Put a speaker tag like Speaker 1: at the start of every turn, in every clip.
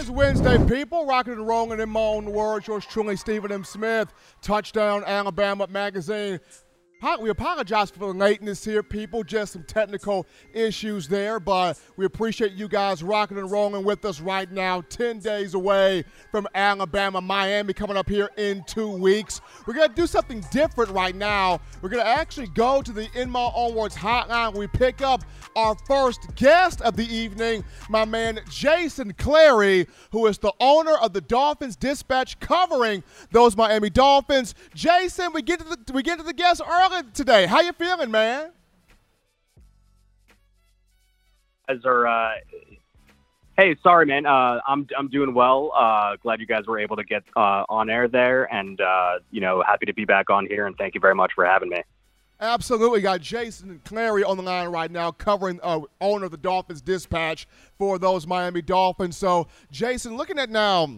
Speaker 1: is Wednesday, people. Rocking and rolling in my own words. Yours truly, Stephen M. Smith. Touchdown, Alabama Magazine. We apologize for the lateness here, people. Just some technical issues there, but we appreciate you guys rocking and rolling with us right now. 10 days away from Alabama, Miami coming up here in two weeks. We're going to do something different right now. We're going to actually go to the In My Own Words hotline. We pick up our first guest of the evening, my man Jason Clary, who is the owner of the Dolphins Dispatch covering those Miami Dolphins. Jason, we get to the, we get to the guest early today. How you feeling, man?
Speaker 2: Guys are. Uh, hey, sorry, man. Uh, I'm I'm doing well. Uh, glad you guys were able to get uh, on air there, and uh, you know, happy to be back on here. And thank you very much for having me.
Speaker 1: Absolutely. Got Jason Clary on the line right now, covering uh, owner of the Dolphins Dispatch for those Miami Dolphins. So, Jason, looking at now,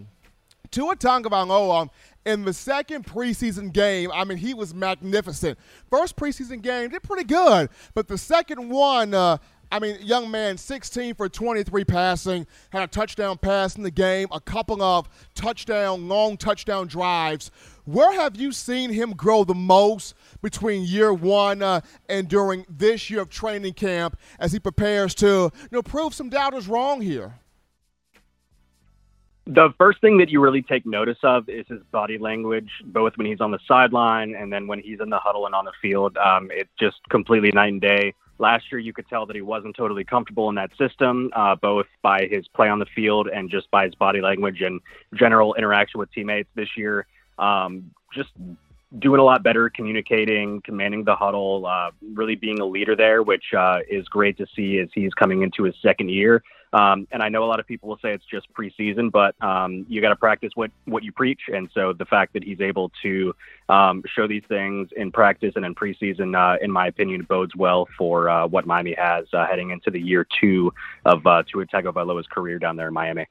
Speaker 1: Tua Tagovailoa in the second preseason game, I mean, he was magnificent. First preseason game, did pretty good, but the second one, uh, I mean, young man, 16 for 23 passing, had a touchdown pass in the game, a couple of touchdown, long touchdown drives. Where have you seen him grow the most between year one uh, and during this year of training camp as he prepares to, you know, prove some doubters wrong here?
Speaker 2: The first thing that you really take notice of is his body language, both when he's on the sideline and then when he's in the huddle and on the field. Um, it's just completely night and day. Last year, you could tell that he wasn't totally comfortable in that system, uh, both by his play on the field and just by his body language and general interaction with teammates. This year, um, just doing a lot better, communicating, commanding the huddle, uh, really being a leader there, which uh, is great to see as he's coming into his second year. Um, and I know a lot of people will say it's just preseason, but um, you got to practice what what you preach. And so the fact that he's able to um, show these things in practice and in preseason, uh, in my opinion, bodes well for uh, what Miami has uh, heading into the year two of uh, Tua Tagovailoa's career down there in Miami.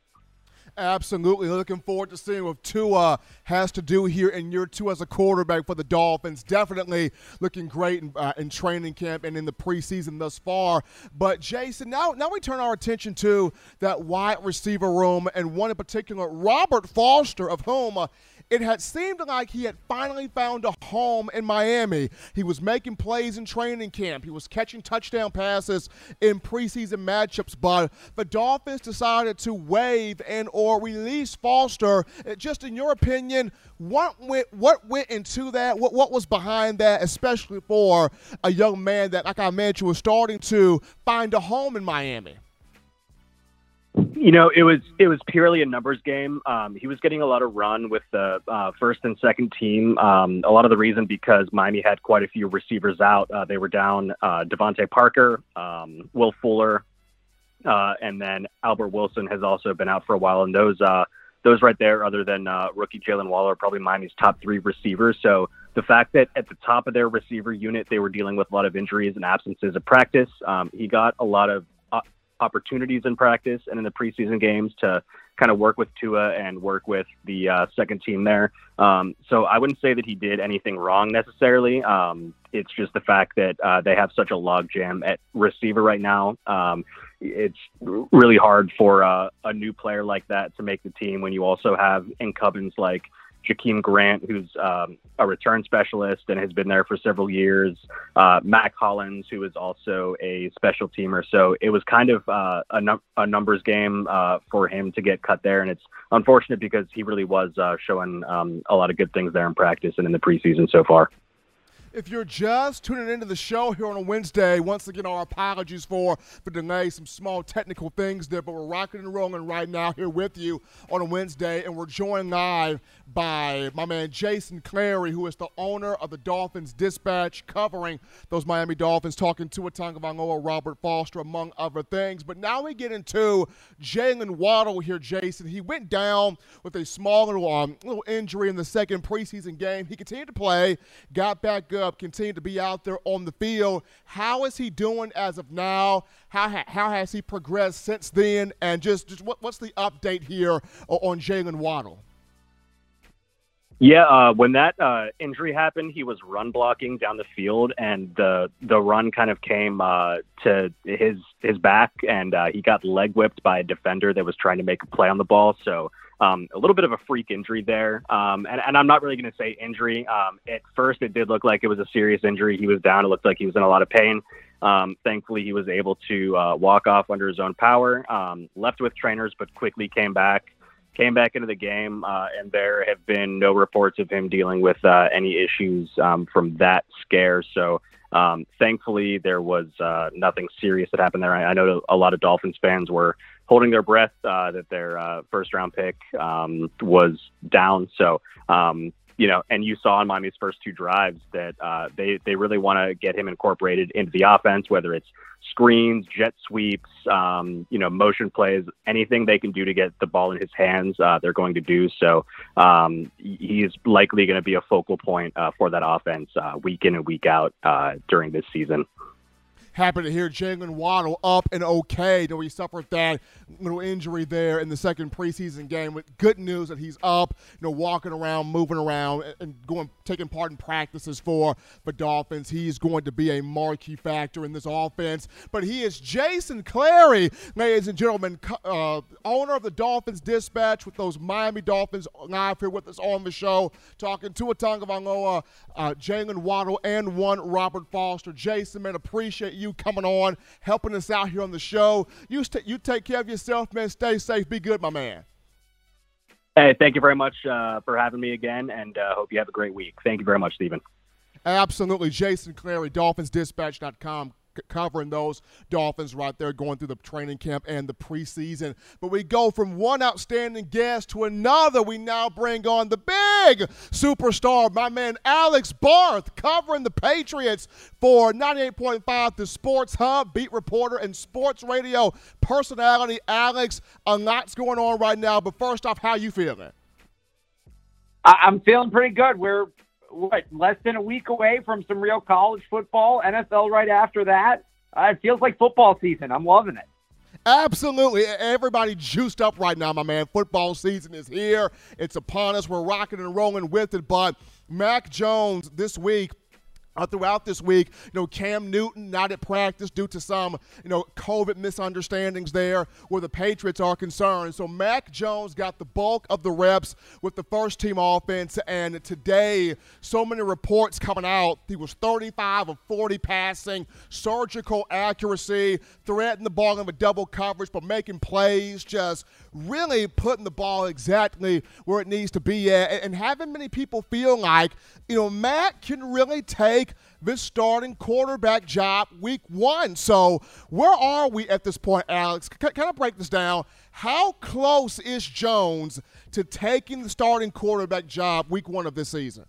Speaker 1: Absolutely. Looking forward to seeing what Tua has to do here in year two as a quarterback for the Dolphins. Definitely looking great in, uh, in training camp and in the preseason thus far. But, Jason, now, now we turn our attention to that wide receiver room and one in particular, Robert Foster, of whom uh, it had seemed like he had finally found a home in Miami. He was making plays in training camp. He was catching touchdown passes in preseason matchups, but the Dolphins decided to waive and or release Foster. Just in your opinion, what went what went into that? What what was behind that, especially for a young man that, like I mentioned, was starting to find a home in Miami?
Speaker 2: You know, it was it was purely a numbers game. Um, he was getting a lot of run with the uh, first and second team. Um, a lot of the reason because Miami had quite a few receivers out. Uh, they were down uh, DeVante Parker, um, Will Fuller, uh, and then Albert Wilson has also been out for a while. And those uh, those right there, other than uh, rookie Jaylen Waddle, are probably Miami's top three receivers. So the fact that at the top of their receiver unit they were dealing with a lot of injuries and absences of practice, um, he got a lot of opportunities in practice and in the preseason games to kind of work with Tua and work with the uh, second team there. Um, so I wouldn't say that he did anything wrong necessarily. Um, it's just the fact that uh, they have such a logjam at receiver right now. Um, it's really hard for uh, a new player like that to make the team when you also have incumbents like Jakeem Grant, who's um, a return specialist and has been there for several years. Uh, Mack Hollins, who is also a special teamer. So it was kind of uh, a, num- a, numbers game uh, for him to get cut there. And it's unfortunate because he really was uh, showing um, a lot of good things there in practice and in the preseason so far.
Speaker 1: If you're just tuning into the show here on a Wednesday, once again, our apologies for the delay, some small technical things there, but we're rocking and rolling right now here with you on a Wednesday, and we're joined live by my man Jason Clary, who is the owner of the Dolphins Dispatch, covering those Miami Dolphins, talking Tua Tagovailoa, Robert Foster, among other things. But now we get into Jaylen Waddle here, Jason. He went down with a small little, um, little injury in the second preseason game. He continued to play, got back up, continued to be out there on the field. How is he doing as of now? How, ha- how has he progressed since then? And just, just what, what's the update here on Jaylen Waddle?
Speaker 2: Yeah, uh, when that uh, injury happened, he was run blocking down the field, and the the run kind of came uh, to his his back, and uh, he got leg whipped by a defender that was trying to make a play on the ball. So um, a little bit of a freak injury there, um, and, and I'm not really going to say injury. Um, at first, it did look like it was a serious injury. He was down. It looked like he was in a lot of pain. Um, thankfully, he was able to uh, walk off under his own power. Um, left with trainers, but quickly came back came back into the game, uh, and there have been no reports of him dealing with uh, any issues um, from that scare. So, thankfully, there was uh, nothing serious that happened there. I, I, know a lot of Dolphins fans were holding their breath uh, that their uh, first round pick um, was down. So, um, you know, and you saw in Miami's first two drives that uh, they they really want to get him incorporated into the offense, whether it's screens, jet sweeps, um, you know, motion plays, anything they can do to get the ball in his hands, uh, they're going to do. So um, he's likely going to be a focal point uh, for that offense uh, week in and week out uh, during this season.
Speaker 1: Happy to hear Jaylen Waddle up and okay. Know, he suffered that little injury there in the second preseason game. With good news that he's up, you know, walking around, moving around, and going taking part in practices for the Dolphins. He's going to be a marquee factor in this offense. But he is Jason Clary, ladies and gentlemen, uh, owner of the Dolphins Dispatch with those Miami Dolphins live here with us on the show, talking Tua Tagovailoa, uh, Jaylen Waddle, and one Robert Foster. Jason, man, appreciate you coming on, helping us out here on the show. You, st- you take care of yourself, man. Stay safe. Be good, my man.
Speaker 2: Hey, thank you very much uh, for having me again, and uh, hope you have a great week. Thank you very much, Stephen.
Speaker 1: Absolutely. Jason Clary, DolphinsDispatch.com covering those Dolphins right there going through the training camp and the preseason. But we go from one outstanding guest to another. We now bring on the big superstar, my man Alex Barth, covering the Patriots for 98.5 The Sports Hub, beat reporter and sports radio personality. Alex, a lot's going on right now. But first off, how you feeling?
Speaker 3: I'm feeling pretty good. We're what less than a week away from some real college football, NFL right after that. Uh, it feels like football season. I'm loving it.
Speaker 1: Absolutely. Everybody juiced up right now, my man. Football season is here. It's upon us. We're rocking and rolling with it. But Mac Jones this week uh, throughout this week, you know, Cam Newton not at practice due to some, you know, COVID misunderstandings there where the Patriots are concerned. So Mac Jones got the bulk of the reps with the first team offense. And today, so many reports coming out. He was 35 of 40 passing, surgical accuracy, threading the ball in a double coverage, but making plays, just really putting the ball exactly where it needs to be at. And having many people feel like, you know, Mac can really take take this starting quarterback job week one. So, where are we at this point, Alex? Kind of break this down. How close is Jones to taking the starting quarterback job week one of this season?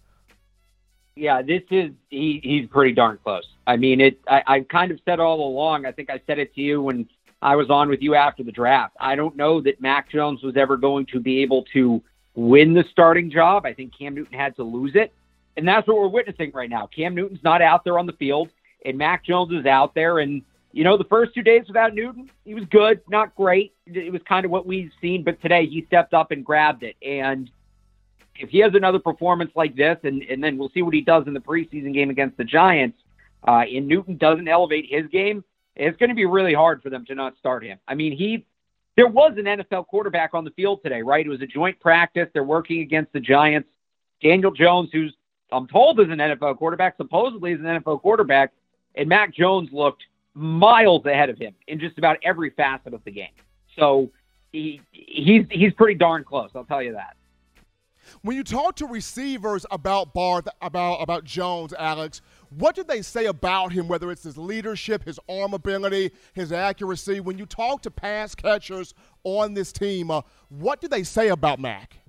Speaker 3: Yeah, this is he, he's pretty darn close. I mean, it. I, I kind of said all along. I think I said it to you when I was on with you after the draft. I don't know that Mac Jones was ever going to be able to win the starting job. I think Cam Newton had to lose it. And that's what we're witnessing right now. Cam Newton's not out there on the field, and Mac Jones is out there. And, you know, the first two days without Newton, he was good, not great. It was kind of what we've seen, but today he stepped up and grabbed it. And if he has another performance like this, and, and then we'll see what he does in the preseason game against the Giants, uh, and Newton doesn't elevate his game, it's going to be really hard for them to not start him. I mean, he there was an NFL quarterback on the field today, right? It was a joint practice. They're working against the Giants. Daniel Jones, who's I'm told is an NFL quarterback, supposedly is an NFL quarterback, and Mac Jones looked miles ahead of him in just about every facet of the game. So he he's he's pretty darn close. I'll tell you that.
Speaker 1: When you talk to receivers about Barth, about about Jones, Alex, what did they say about him? Whether it's his leadership, his arm ability, his accuracy. When you talk to pass catchers on this team, uh, what do they say about Mac?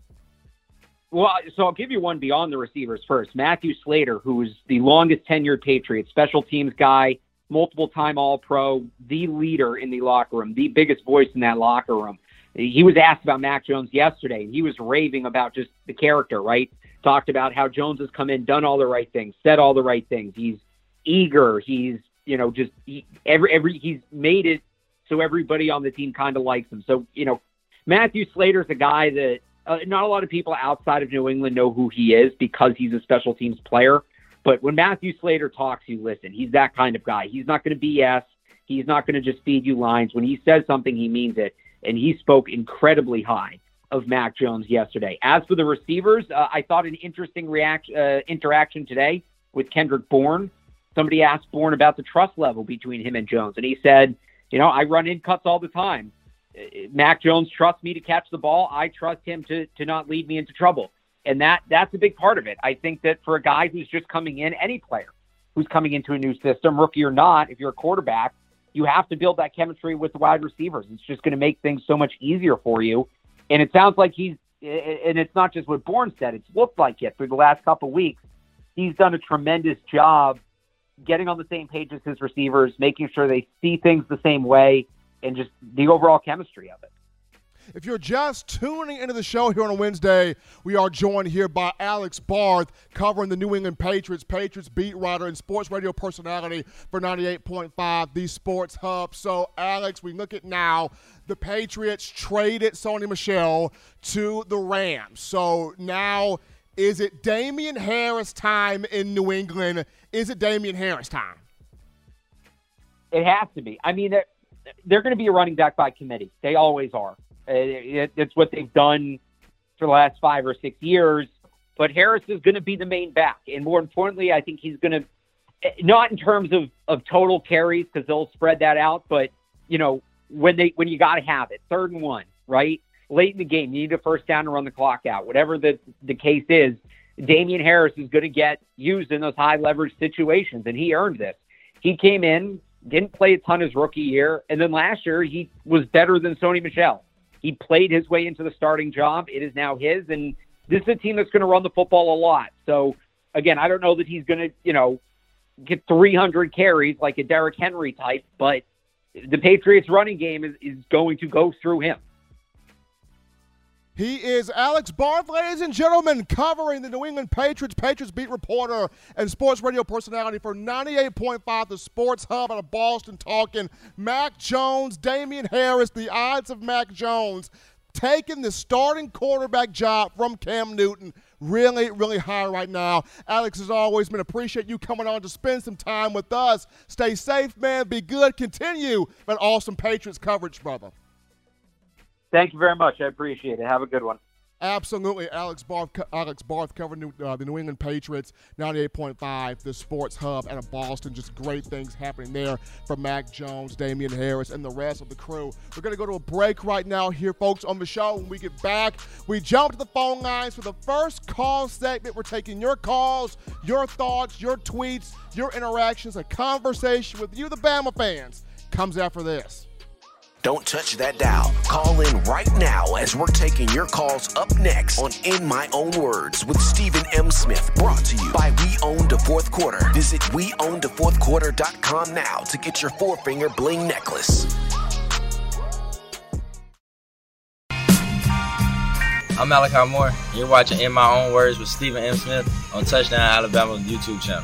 Speaker 3: Well, so I'll give you one beyond the receivers first. Matthew Slater, who's the longest tenured Patriot, special teams guy, multiple time All Pro, the leader in the locker room, the biggest voice in that locker room. He was asked about Mac Jones yesterday. and He was raving about just the character, right? Talked about how Jones has come in, done all the right things, said all the right things. He's eager. He's, you know, just he, every every he's made it so everybody on the team kind of likes him. So, you know, Matthew Slater's a guy that uh, not a lot of people outside of New England know who he is because he's a special teams player. But when Matthew Slater talks, you listen. He's that kind of guy. He's not going to BS. He's not going to just feed you lines. When he says something, he means it. And he spoke incredibly high of Mac Jones yesterday. As for the receivers, uh, I thought an interesting reaction uh, interaction today with Kendrick Bourne. Somebody asked Bourne about the trust level between him and Jones, and he said, "You know, I run in cuts all the time. Mac Jones trusts me to catch the ball. I trust him to to not lead me into trouble." And that that's a big part of it. I think that for a guy who's just coming in, any player who's coming into a new system, rookie or not, if you're a quarterback, you have to build that chemistry with the wide receivers. It's just going to make things so much easier for you. And it sounds like he's, and it's not just what Bourne said, it's looked like it through the last couple of weeks. He's done a tremendous job getting on the same page as his receivers, making sure they see things the same way, and just the overall chemistry of it.
Speaker 1: If you're just tuning into the show here on a Wednesday, we are joined here by Alex Barth, covering the New England Patriots, Patriots beat writer and sports radio personality for 98.5, the Sports Hub. So, Alex, we look at now the Patriots traded Sony Michel to the Rams. So now, is it Damien Harris time in New England? Is it Damien Harris time?
Speaker 3: It has to be. I mean, they're, going to be a running back by committee. They always are. Uh, it, it's what they've done for the last five or six years. But Harris is going to be the main back, and more importantly, I think he's going to eh, not in terms of of total carries because they'll spread that out, but you know when they when you got to have it, third and one, right? Late in the game, you need a first down to run the clock out. Whatever the the case is, Damien Harris is going to get used in those high leverage situations, and he earned this. He came in, didn't play a ton his rookie year, and then last year he was better than Sony Michel. He played his way into the starting job. It is now his, and this is a team that's going to run the football a lot. So again, I don't know that he's going to, you know, get 300 carries like a Derrick Henry type, but the Patriots running game is, is going to go through him.
Speaker 1: He is Alex Barth, ladies and gentlemen, covering the New England Patriots, Patriots beat reporter and sports radio personality for 98.5 The Sports Hub out of Boston, talking Mac Jones, Damien Harris, the odds of Mac Jones taking the starting quarterback job from Cam Newton. Really, really high right now. Alex, as always, been appreciate you coming on to spend some time with us. Stay safe, man. Be good. Continue that awesome Patriots coverage, brother.
Speaker 3: Thank you very much. I appreciate it. Have a good one.
Speaker 1: Absolutely. Alex Barth, Alex Barth covering New, uh, the New England Patriots, 98.5, the sports hub out of Boston. Just great things happening there for Mac Jones, Damien Harris, and the rest of the crew. We're going to go to a break right now here, folks, on the show. When we get back, we jump to the phone lines for the first call segment. We're taking your calls, your thoughts, your tweets, your interactions, a conversation with you, the Bama fans, comes after this.
Speaker 4: Don't touch that dial. Call in right now as we're taking your calls up next on In My Own Words with Stephen M. Smith. Brought to you by We Own the Fourth Quarter. Visit WeOwnTheFourthQuarter.com now to get your four finger bling necklace.
Speaker 5: I'm Malachi Moore. You're watching In My Own Words with Stephen M. Smith on Touchdown Alabama YouTube channel.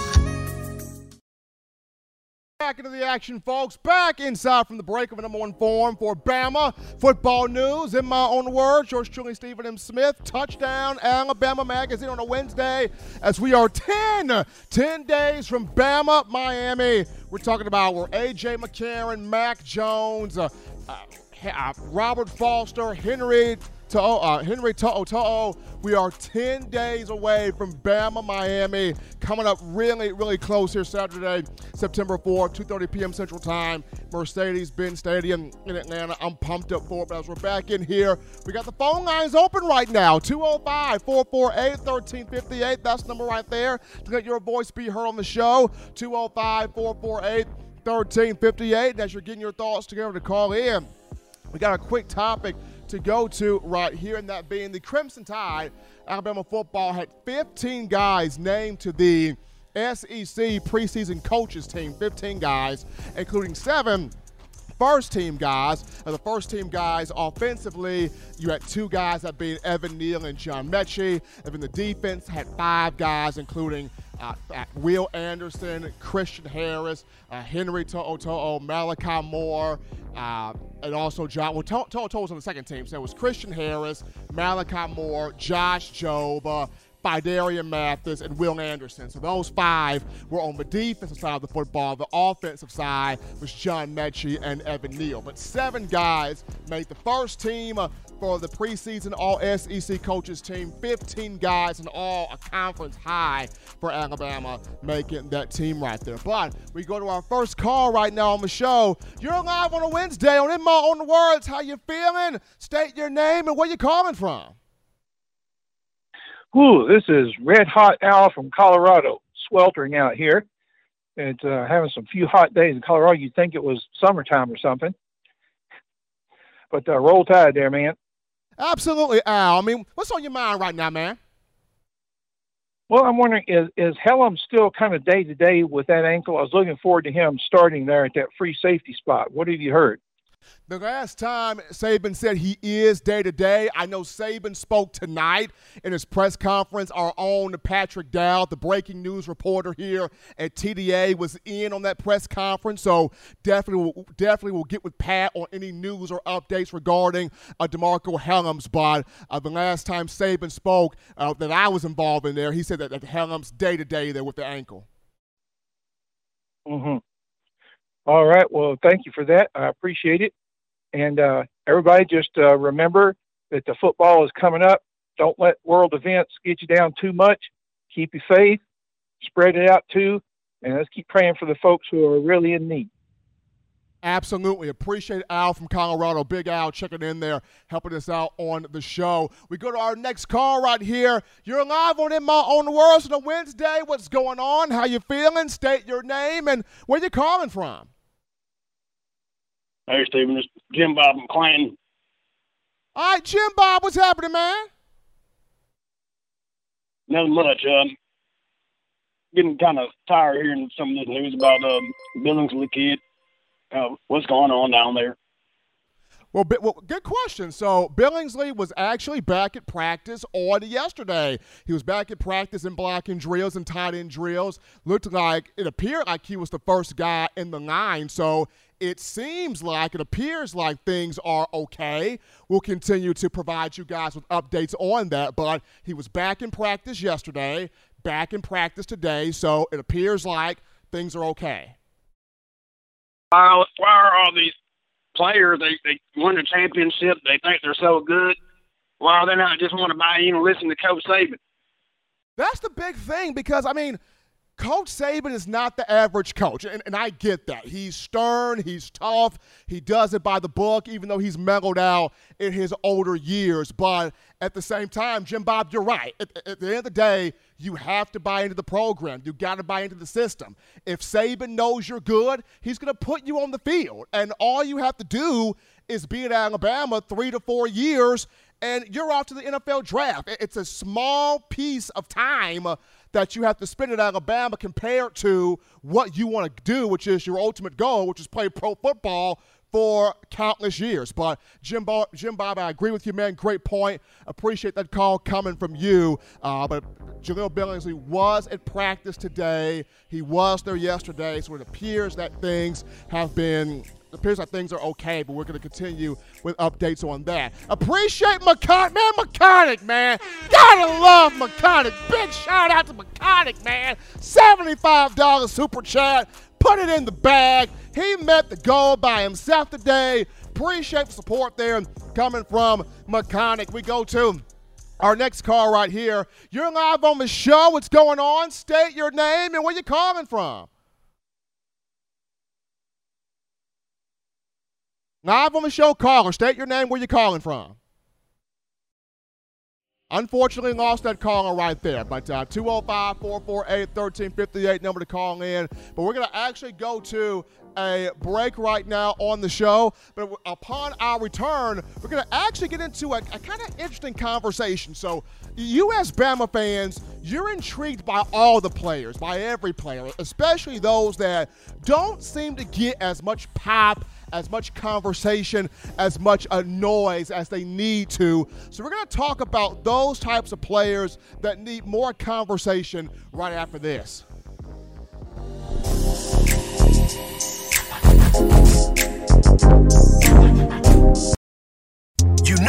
Speaker 1: Back into the action, folks. Back inside from the break of a number one form for Bama football news. In my own words, George truly, Stephen M. Smith. Touchdown, Alabama Magazine on a Wednesday as we are 10, 10 days from Bama, Miami. We're talking about where A.J. McCarron, Mac Jones, uh, uh, Robert Foster, Henry To'o, uh, Henry To'o To'o. We are 10 days away from Bama, Miami, coming up really, really close here Saturday, September 4th, 2.30 p.m. Central Time, Mercedes-Benz Stadium in Atlanta. I'm pumped up for it, but as we're back in here, we got the phone lines open right now, 205-448-1358. That's the number right there to let your voice be heard on the show, 205-448 1358. As you're getting your thoughts together to call in, we got a quick topic to go to right here, and that being the Crimson Tide. Alabama football had 15 guys named to the SEC preseason coaches team, 15 guys, including seven first team guys. The first team guys offensively, you had two guys that being Evan Neal and John Metchie. And then the defense had five guys, including uh, uh, Will Anderson, Christian Harris, uh, Henry To'o Malachi Moore, uh, and also John. Well, To'o was on the second team, so it was Christian Harris, Malachi Moore, Josh Jobe, uh, Phidarian Mathis, and Will Anderson. So those five were on the defensive side of the football. The offensive side was John Metchie and Evan Neal. But seven guys made the first team uh, for the preseason All SEC coaches team. 15 guys and all, a conference high for Alabama making that team right there. But we go to our first call right now on the show. You're live on a Wednesday on In My Own Words. How you feeling? State your name and where you calling from.
Speaker 6: Ooh, this is Red Hot Al from Colorado, sweltering out here. It's uh, having some few hot days in Colorado. You'd think it was summertime or something. But uh, roll tide there, man.
Speaker 1: Absolutely, Al. I mean, what's on your mind right now, man?
Speaker 6: Well, I'm wondering is is Hellam still kind of day to day with that ankle? I was looking forward to him starting there at that free safety spot. What have you heard?
Speaker 1: The last time Saban said he is day to day, I know Saban spoke tonight in his press conference. Our own Patrick Dowd, the breaking news reporter here at TDA, was in on that press conference. So definitely, will, definitely will get with Pat on any news or updates regarding uh, DeMarcco Hellams. But uh, the last time Saban spoke uh, that I was involved in there, he said that, that Hellams day to day there with the ankle.
Speaker 6: Mm-hmm. All right. Well, thank you for that. I appreciate it. And uh, everybody just uh, remember that the football is coming up. Don't let world events get you down too much. Keep your faith, spread it out too, and let's keep praying for the folks who are really in need.
Speaker 1: Absolutely. Appreciate Al from Colorado. Big Al checking in there, helping us out on the show. We go to our next call right here. You're live on In My Own Words on a Wednesday. What's going on? How you feeling? State your name and where you calling from.
Speaker 7: Hey, Stephen. It's Jim Bob McClain.
Speaker 1: All right, Jim Bob. What's happening, man?
Speaker 7: Nothing much. Um, getting kind of tired hearing some of this news about um, Billingsley kid. Uh, what's going on down there?
Speaker 1: Well, well, good question. So Billingsley was actually back at practice on yesterday. He was back at practice in blocking drills and tight end drills. Looked like it appeared like he was the first guy in the line. So it seems like it appears like things are okay. We'll continue to provide you guys with updates on that, but he was back in practice yesterday, back in practice today, so it appears like things are okay.
Speaker 7: Why, are all these players they they won the championship? They think they're so good. Why are they not just want to buy in and listen to Coach Saban?
Speaker 1: That's the big thing because I mean Coach Saban is not the average coach, and, and, I get that. He's stern, he's tough, he does it by the book, even though he's mellowed out in his older years. But at the same time, Jim Bob, you're right. At, at the end of the day, you have to buy into the program. You got to buy into the system. If Saban knows you're good, he's going to put you on the field, and all you have to do is be at Alabama three to four years, and you're off to the NFL draft. It's a small piece of time that you have to spend at Alabama compared to what you want to do, which is your ultimate goal, which is play pro football for countless years. But Jim Bob, Jim Bob, I agree with you, man. Great point. Appreciate that call coming from you. Uh, but Jahleel Billingsley was at practice today. He was there yesterday, so it appears that things have been appears like things are okay, but we're going to continue with updates on that. Appreciate McConaughey, man. McConaughey, man. Gotta love McConaughey. Big shout out to McConaughey, man. $75 super chat. Put it in the bag. He met the goal by himself today. appreciate the support there coming from Mechanic. We go to our next call right here. You're live on the show. What's going on? State your name and where you're calling from. Live on the show, caller. State your name, where you're calling from. Unfortunately, lost that caller right there. But uh, 205 448 1358, number to call in. But we're going to actually go to a break right now on the show. But upon our return, we're going to actually get into a, a kind of interesting conversation. So, U.S. Bama fans, you're intrigued by all the players, by every player, especially those that don't seem to get as much pop as much conversation, as much a noise as they need to. So we're going to talk about those types of players that need more conversation right after this.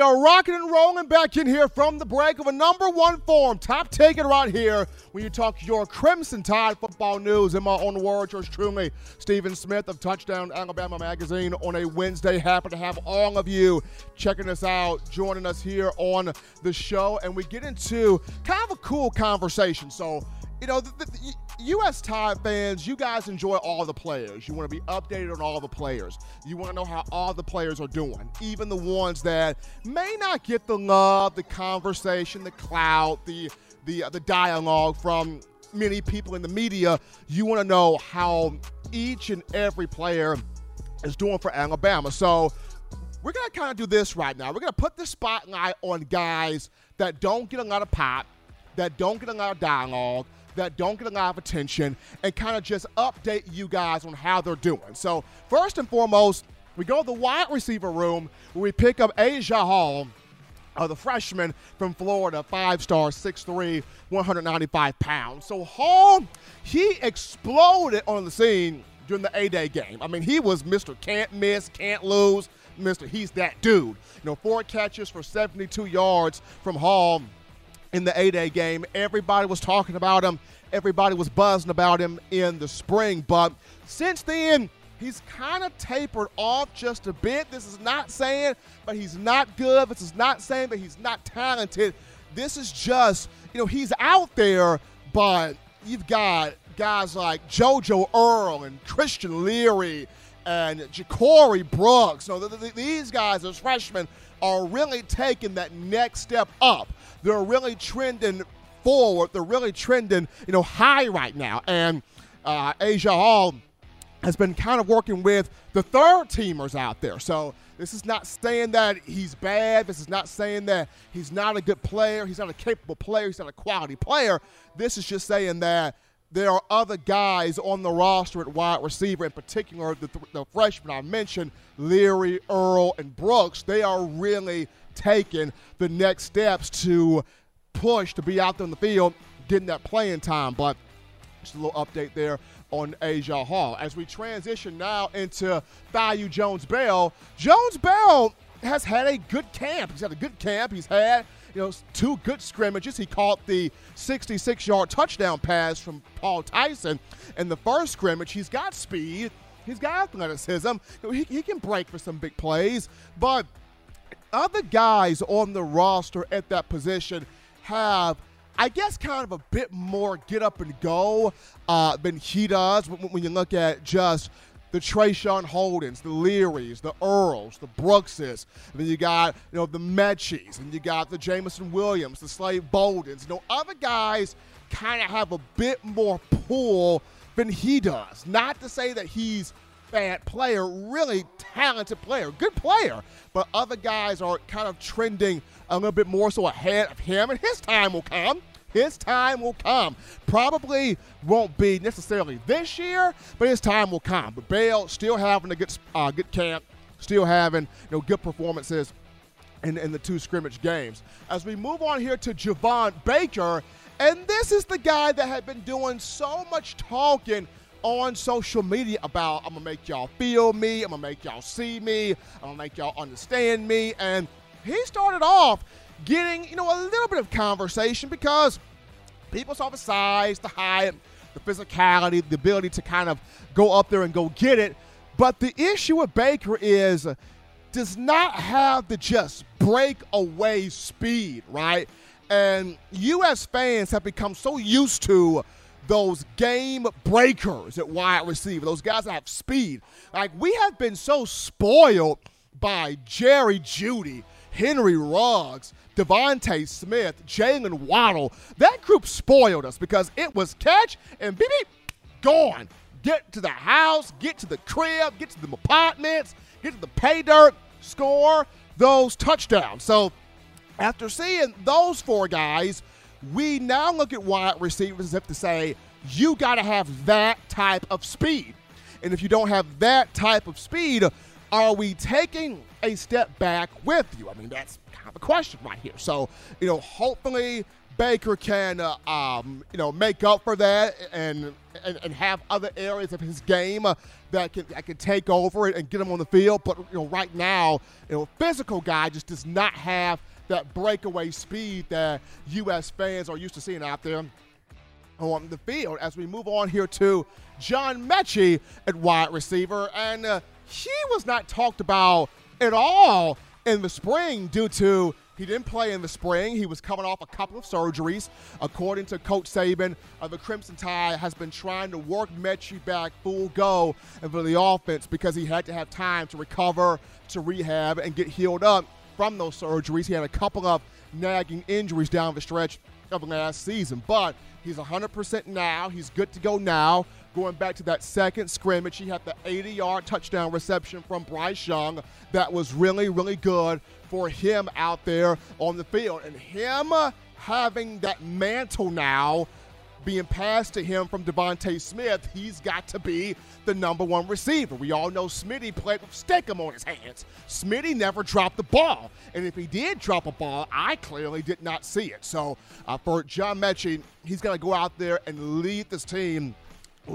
Speaker 1: Are rocking and rolling back in here from the break of a number one form. Top taken right here when you talk your Crimson Tide football news. In my own words, yours truly, Stephen Smith of Touchdown Alabama Magazine on a Wednesday. Happy to have all of you checking us out, joining us here on the show. And we get into kind of a cool conversation. So, you know, the, the, U.S. Tide fans, you guys enjoy all the players. You want to be updated on all the players. You want to know how all the players are doing, even the ones that may not get the love, the conversation, the clout, the the uh, the dialogue from many people in the media. You want to know how each and every player is doing for Alabama. So we're gonna kind of do this right now. We're gonna put the spotlight on guys that don't get a lot of pop, that don't get a lot of dialogue that don't get a lot of attention and kind of just update you guys on how they're doing. So, first and foremost, we go to the wide receiver room where we pick up Agiye Hall, uh, the freshman from Florida, five star, 6'3, 195 pounds. So, Hall, he exploded on the scene during the A Day game. I mean, he was Mr. Can't Miss, Can't Lose. Mr. He's that dude. You know, four catches for 72 yards from Hall in the A Day game. Everybody was talking about him, everybody was buzzing about him in the spring. But since then, he's kind of tapered off just a bit. This is not saying, but he's not good. This is not saying that he's not talented. This is just, you know, he's out there, but you've got guys like JoJo Earle and Christian Leary and Ja'Corey Brooks. So th- th- these guys as freshmen are really taking that next step up. They're really trending forward. They're really trending, you know, high right now. And uh, Agiye Hall has been kind of working with the third teamers out there. So this is not saying that he's bad. This is not saying that he's not a good player. He's not a capable player. He's not a quality player. This is just saying that there are other guys on the roster at wide receiver, in particular the, the freshmen I mentioned, Leary, Earle, and Brooks. They are really taking the next steps to push to be out there on the field, getting that playing time. But just a little update there on Agiye Hall. As we transition now into Thaiu Jones Bell, Jones Bell has had a good camp. He's had a good camp. He's had you know, two good scrimmages. He caught the 66 yard touchdown pass from Paul Tyson in the first scrimmage. He's got speed, he's got athleticism. He, he can break for some big plays, but other guys on the roster at that position have. I guess kind of a bit more get up and go uh, than he does when, when you look at just the Traeshon Holdens, the Learys, the Earles, the Brookses. And then you got, you know, the Metchis, and you got the Jameson Williams, the Slade Boldens. You know, other guys kind of have a bit more pull than he does. Not to say that he's bad player, really talented player, good player, but other guys are kind of trending a little bit more so ahead of him, and his time will come. His time will come. Probably won't be necessarily this year, but his time will come. But Bale still having a good, uh, good camp, still having you know good performances in, in the two scrimmage games. As we move on here to Javon Baker, and this is the guy that had been doing so much talking on social media about I'm gonna make y'all feel me, I'm gonna make y'all see me, I'm gonna make y'all understand me, and he started off getting, you know, a little bit of conversation because people saw the size, the height, the physicality, the ability to kind of go up there and go get it. But the issue with Baker is uh, does not have the just breakaway speed, right? And U.S. fans have become so used to those game breakers at wide receiver, those guys that have speed. Like we have been so spoiled by Jerry Jeudy, Henry Ruggs, DeVonta Smith, Jaylen Waddle. That group spoiled us because it was catch and beep, beep gone. Get to the house, get to the crib, get to the apartments, get to the pay dirt, score those touchdowns. So after seeing those four guys, we now look at wide receivers as if to say, you got to have that type of speed. And if you don't have that type of speed, are we taking a step back with you? I mean, that's kind of a question right here. So, you know, hopefully Baker can, uh, um, you know, make up for that and, and, and have other areas of his game uh, that can that can take over it and get him on the field. But you know, right now, you know, physical guy just does not have that breakaway speed that U.S. fans are used to seeing out there on the field. As we move on here to John Metchie at wide receiver, and uh, he was not talked about at all in the spring due to he didn't play in the spring. He was coming off a couple of surgeries. According to Coach Saban, uh, the Crimson Tide has been trying to work Metchie back full go for the offense because he had to have time to recover, to rehab, and get healed up from those surgeries. He had a couple of nagging injuries down the stretch of last season, but he's 100% now. He's good to go now. Going back to that second scrimmage, he had the 80 yard touchdown reception from Bryce Young. That was really, really good for him out there on the field. And him having that mantle now being passed to him from DeVonta Smith, he's got to be the number one receiver. We all know Smitty played with Stickum on his hands. Smitty never dropped the ball. And if he did drop a ball, I clearly did not see it. So uh, for John Metchie, he's going to go out there and lead this team,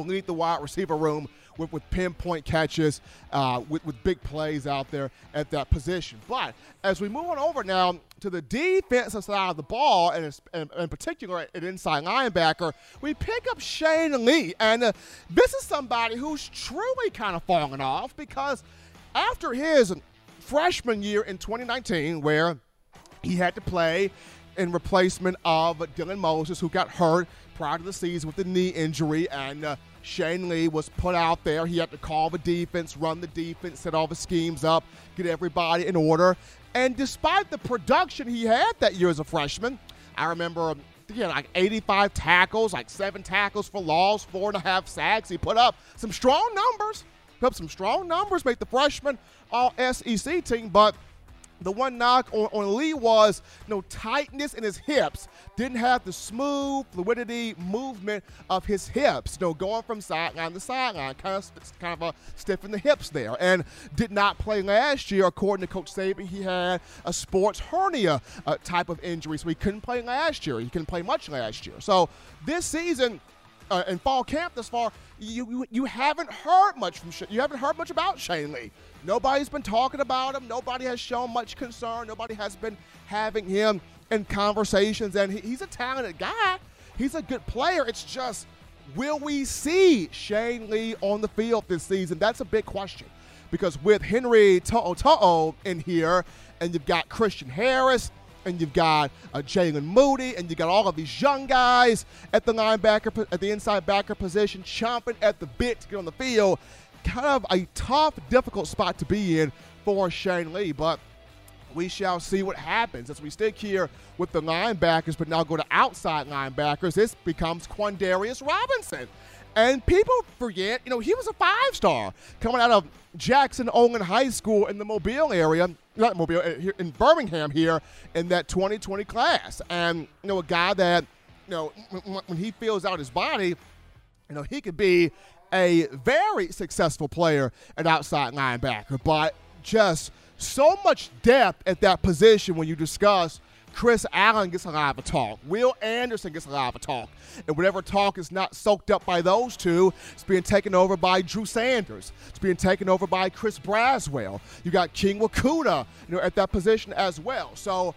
Speaker 1: lead the wide receiver room with, with pinpoint catches, uh, with, with big plays out there at that position. But as we move on over now to the defensive side of the ball, and in, particular an inside linebacker, we pick up Shane Lee. And uh, this is somebody who's truly kind of fallen off because after his freshman year in 2019, where he had to play in replacement of Dylan Moses, who got hurt prior to the season with the knee injury, and uh, Shane Lee was put out there. He had to call the defense, run the defense, set all the schemes up, get everybody in order. And despite the production he had that year as a freshman, I remember he had like 85 tackles, like seven tackles for loss, four and a half sacks. He put up some strong numbers, put up some strong numbers, make the freshman all SEC team, but the one knock on, on Lee was know, tightness in his hips. Didn't have the smooth fluidity movement of his hips. Know, going from sideline to sideline, kind of kind of a stiff in the hips there. And did not play last year, according to Coach Saban. He had a sports hernia uh, type of injury, so he couldn't play last year. He couldn't play much last year. So this season uh, in fall camp thus far, you, you, you haven't heard much from you haven't heard much about Shane Lee. Nobody's been talking about him. Nobody has shown much concern. Nobody has been having him in conversations, and he, he's a talented guy. He's a good player. It's just, will we see Shane Lee on the field this season? That's a big question because with Henry To'o To'o in here, and you've got Christian Harris and you've got uh, Jaylen Moody, and you got all of these young guys at the linebacker, at the inside backer position, chomping at the bit to get on the field. kind of a tough, difficult spot to be in for Shane Lee, but we shall see what happens as we stick here with the linebackers, but now go to outside linebackers. This becomes Quandarius Robinson. And people forget, you know, he was a five star coming out of Jackson Olin High School in the Mobile area, not Mobile, uh, Birmingham here in that 2020 class. And, you know, a guy that, you know, when he fills out his body, you know, he could be a very successful player at outside linebacker, but just so much depth at that position when you discuss Chris Allen gets a lot of talk. Will Anderson gets a lot of talk. And whatever talk is not soaked up by those two, it's being taken over by Drew Sanders. It's being taken over by Chris Braswell. You got King Mwikuta, you know, at that position as well. So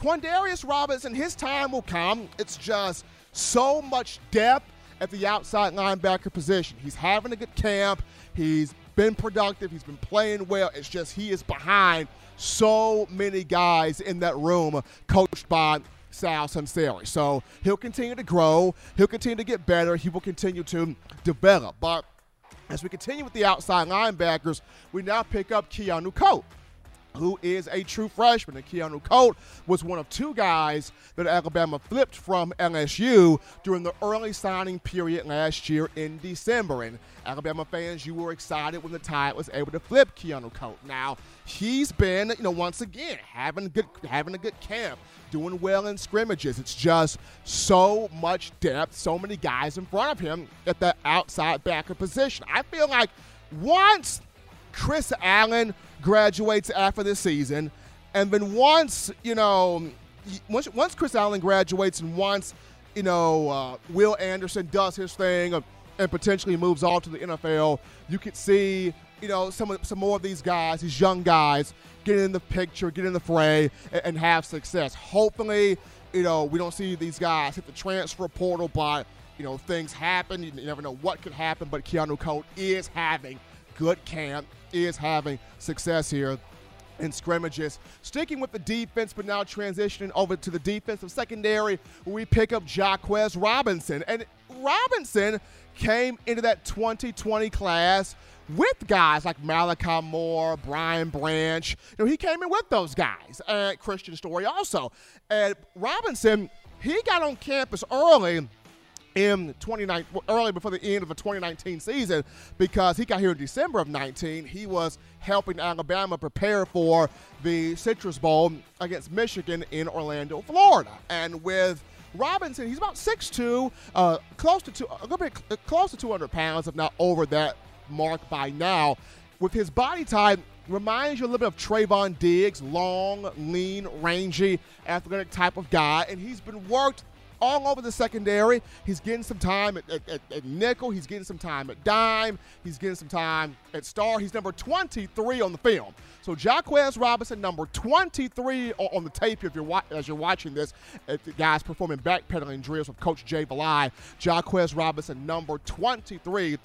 Speaker 1: Quandarius Robinson, his time will come. It's just so much depth at the outside linebacker position. He's having a good camp. He's been productive. He's been playing well. It's just he is behind so many guys in that room coached by Sal Sunseri. So he'll continue to grow. He'll continue to get better. He will continue to develop. But as we continue with the outside linebackers, we now pick up Keanu Koht who is a true freshman. And Keanu Koht was one of two guys that Alabama flipped from LSU during the early signing period last year in December. And Alabama fans, you were excited when the Tide was able to flip Keanu Koht. Now, he's been, you know, once again, having a good having a good camp, doing well in scrimmages. It's just so much depth, so many guys in front of him at the outside backer position. I feel like once Chris Allen graduates after this season, and then once you know, once once Chris Allen graduates, and once you know uh, Will Anderson does his thing and potentially moves on to the NFL, you could see you know some some more of these guys, these young guys, get in the picture, get in the fray, and, and have success. Hopefully, you know we don't see these guys hit the transfer portal, but you know things happen. You never know what could happen, but Keanu Koht is having good camp is having success here in scrimmages. Sticking with the defense, but now transitioning over to the defensive secondary, we pick up Jahquez Robinson. And Robinson came into that 2020 class with guys like Malachi Moore, Brian Branch. You know, he came in with those guys. And Kristian Story also. And Robinson, he got on campus early in 2019, early before the end of the 2019 season, because he got here in December of 19. He was helping Alabama prepare for the Citrus Bowl against Michigan in Orlando, Florida. And with Robinson, he's about 6'2", uh, close to two, a little bit close to 200 pounds, if not over that mark by now. With his body type, reminds you a little bit of Trevon Diggs, long, lean, rangy, athletic type of guy, and he's been worked all over the secondary. He's getting some time at, at, at, nickel. He's getting some time at dime. He's getting some time at star. He's number 23 on the film. So Jahquez Robinson, number 23 on the tape if you're as you're watching this. guys performing backpedaling drills with Coach Jay Valai. Jahquez Robinson, number 23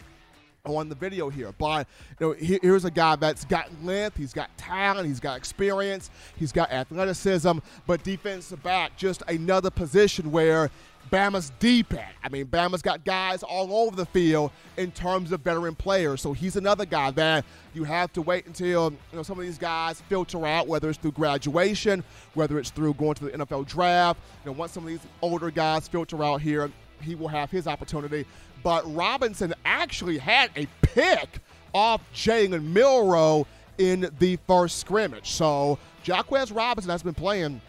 Speaker 1: on the video here. But you know, here's a guy that's got length, he's got talent, he's got experience, he's got athleticism, but defensive back, just another position where Bama's deep at. I mean, Bama's got guys all over the field in terms of veteran players. So he's another guy that you have to wait until you know some of these guys filter out, whether it's through graduation, whether it's through going to the NFL draft. You know, once some of these older guys filter out here, he will have his opportunity but Robinson actually had a pick off Jalen Milroe in the first scrimmage. So Jahquez Robinson has been playing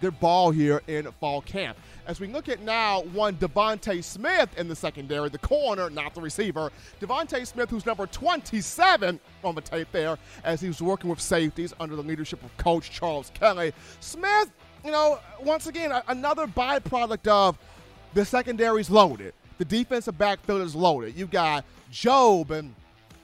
Speaker 1: good ball here in fall camp. As we look at now, one Devonte Smith in the secondary, the corner, not the receiver. Devonte Smith, who's number 27 on the tape there, as he was working with safeties under the leadership of Coach Charles Kelly. Smith, you know, once again, another byproduct of the secondary's loaded the defensive backfield is loaded. You've got Jobe and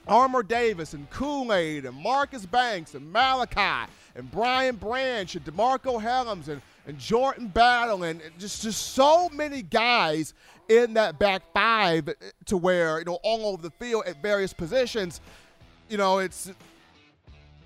Speaker 1: Armour Davis and Kool Aid and Marcus Banks and Malachi and Brian Branch and DeMarcco Hellams and, and Jordan Battle and just, just so many guys in that back five to where, you know, all over the field at various positions. You know, it's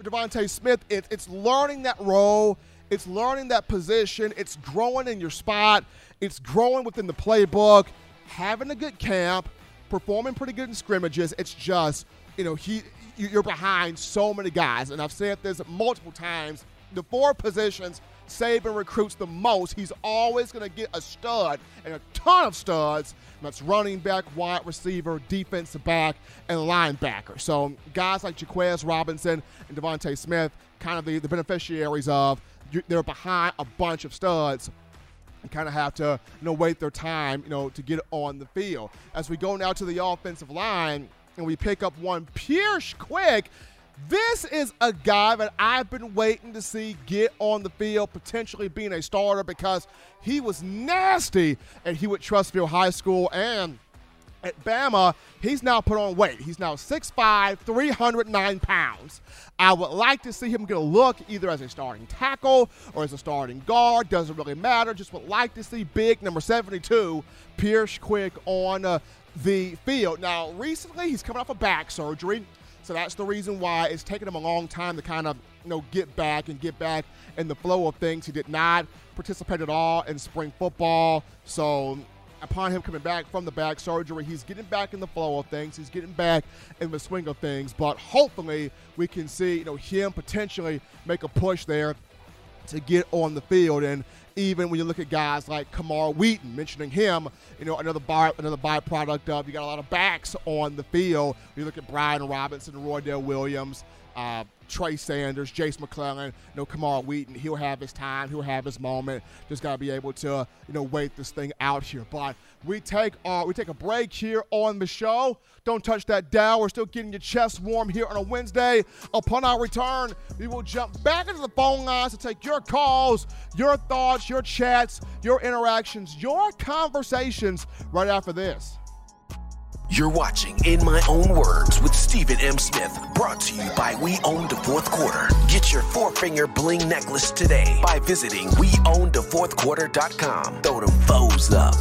Speaker 1: DeVonta Smith, it, it's learning that role. It's learning that position. It's growing in your spot. It's growing within the playbook having a good camp, performing pretty good in scrimmages. It's just you know, he you're behind so many guys, and I've said this multiple times. The four positions Saban recruits the most, he's always going to get a stud and a ton of studs. That's running back, wide receiver, defensive back, and linebacker. So guys like Jahquez Robinson and DeVonta Smith, kind of the, the beneficiaries of, they're behind a bunch of studs and kind of have to you know wait their time you know to get on the field. As we go now to the offensive line and we pick up one Pierce Quick this is a guy that I've been waiting to see get on the field, potentially being a starter because he was nasty at Hewitt Trussville High School and at Bama, he's now put on weight. He's now 6'5, 309 pounds. I would like to see him get a look either as a starting tackle or as a starting guard. Doesn't really matter. Just would like to see big number 72, Pierce Quick, on uh, the field. Now, recently, he's coming off a back surgery. So that's the reason why it's taken him a long time to kind of, you know, get back and get back in the flow of things. He did not participate at all in spring football. So upon him coming back from the back surgery, he's getting back in the flow of things. He's getting back in the swing of things. But hopefully we can see, you know, him potentially make a push there to get on the field. And even when you look at guys like Camar Wheaton, mentioning him, you know, another by, another byproduct of you got a lot of backs on the field. You look at Brian Robinson, Roy Roydell Williams, uh, Trey Sanders, Jace McClellan, you know, Camar Wheaton. He'll have his time. He'll have his moment. Just got to be able to, you know, wait this thing out here. But we take uh, we take a break here on the show. Don't touch that dial. We're still getting your chest warm here on a Wednesday. Upon our return, we will jump back into the phone lines to take your calls, your thoughts, your chats, your interactions, your conversations right after this.
Speaker 4: You're watching In My Own Words with Stephen M. Smith, brought to you by We Own the Fourth Quarter. Get your four finger bling necklace today by visiting WeOwnTheFourthQuarter.com. Throw them foes up.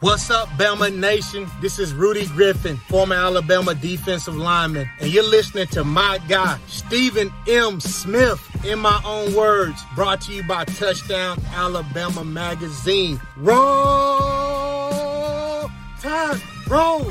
Speaker 8: What's up, Bama Nation? This is Rudy Griffin, former Alabama defensive lineman, and you're listening to my guy, Stephen M. Smith, in my own words, brought to you by Touchdown Alabama Magazine. Roll! Time! Roll!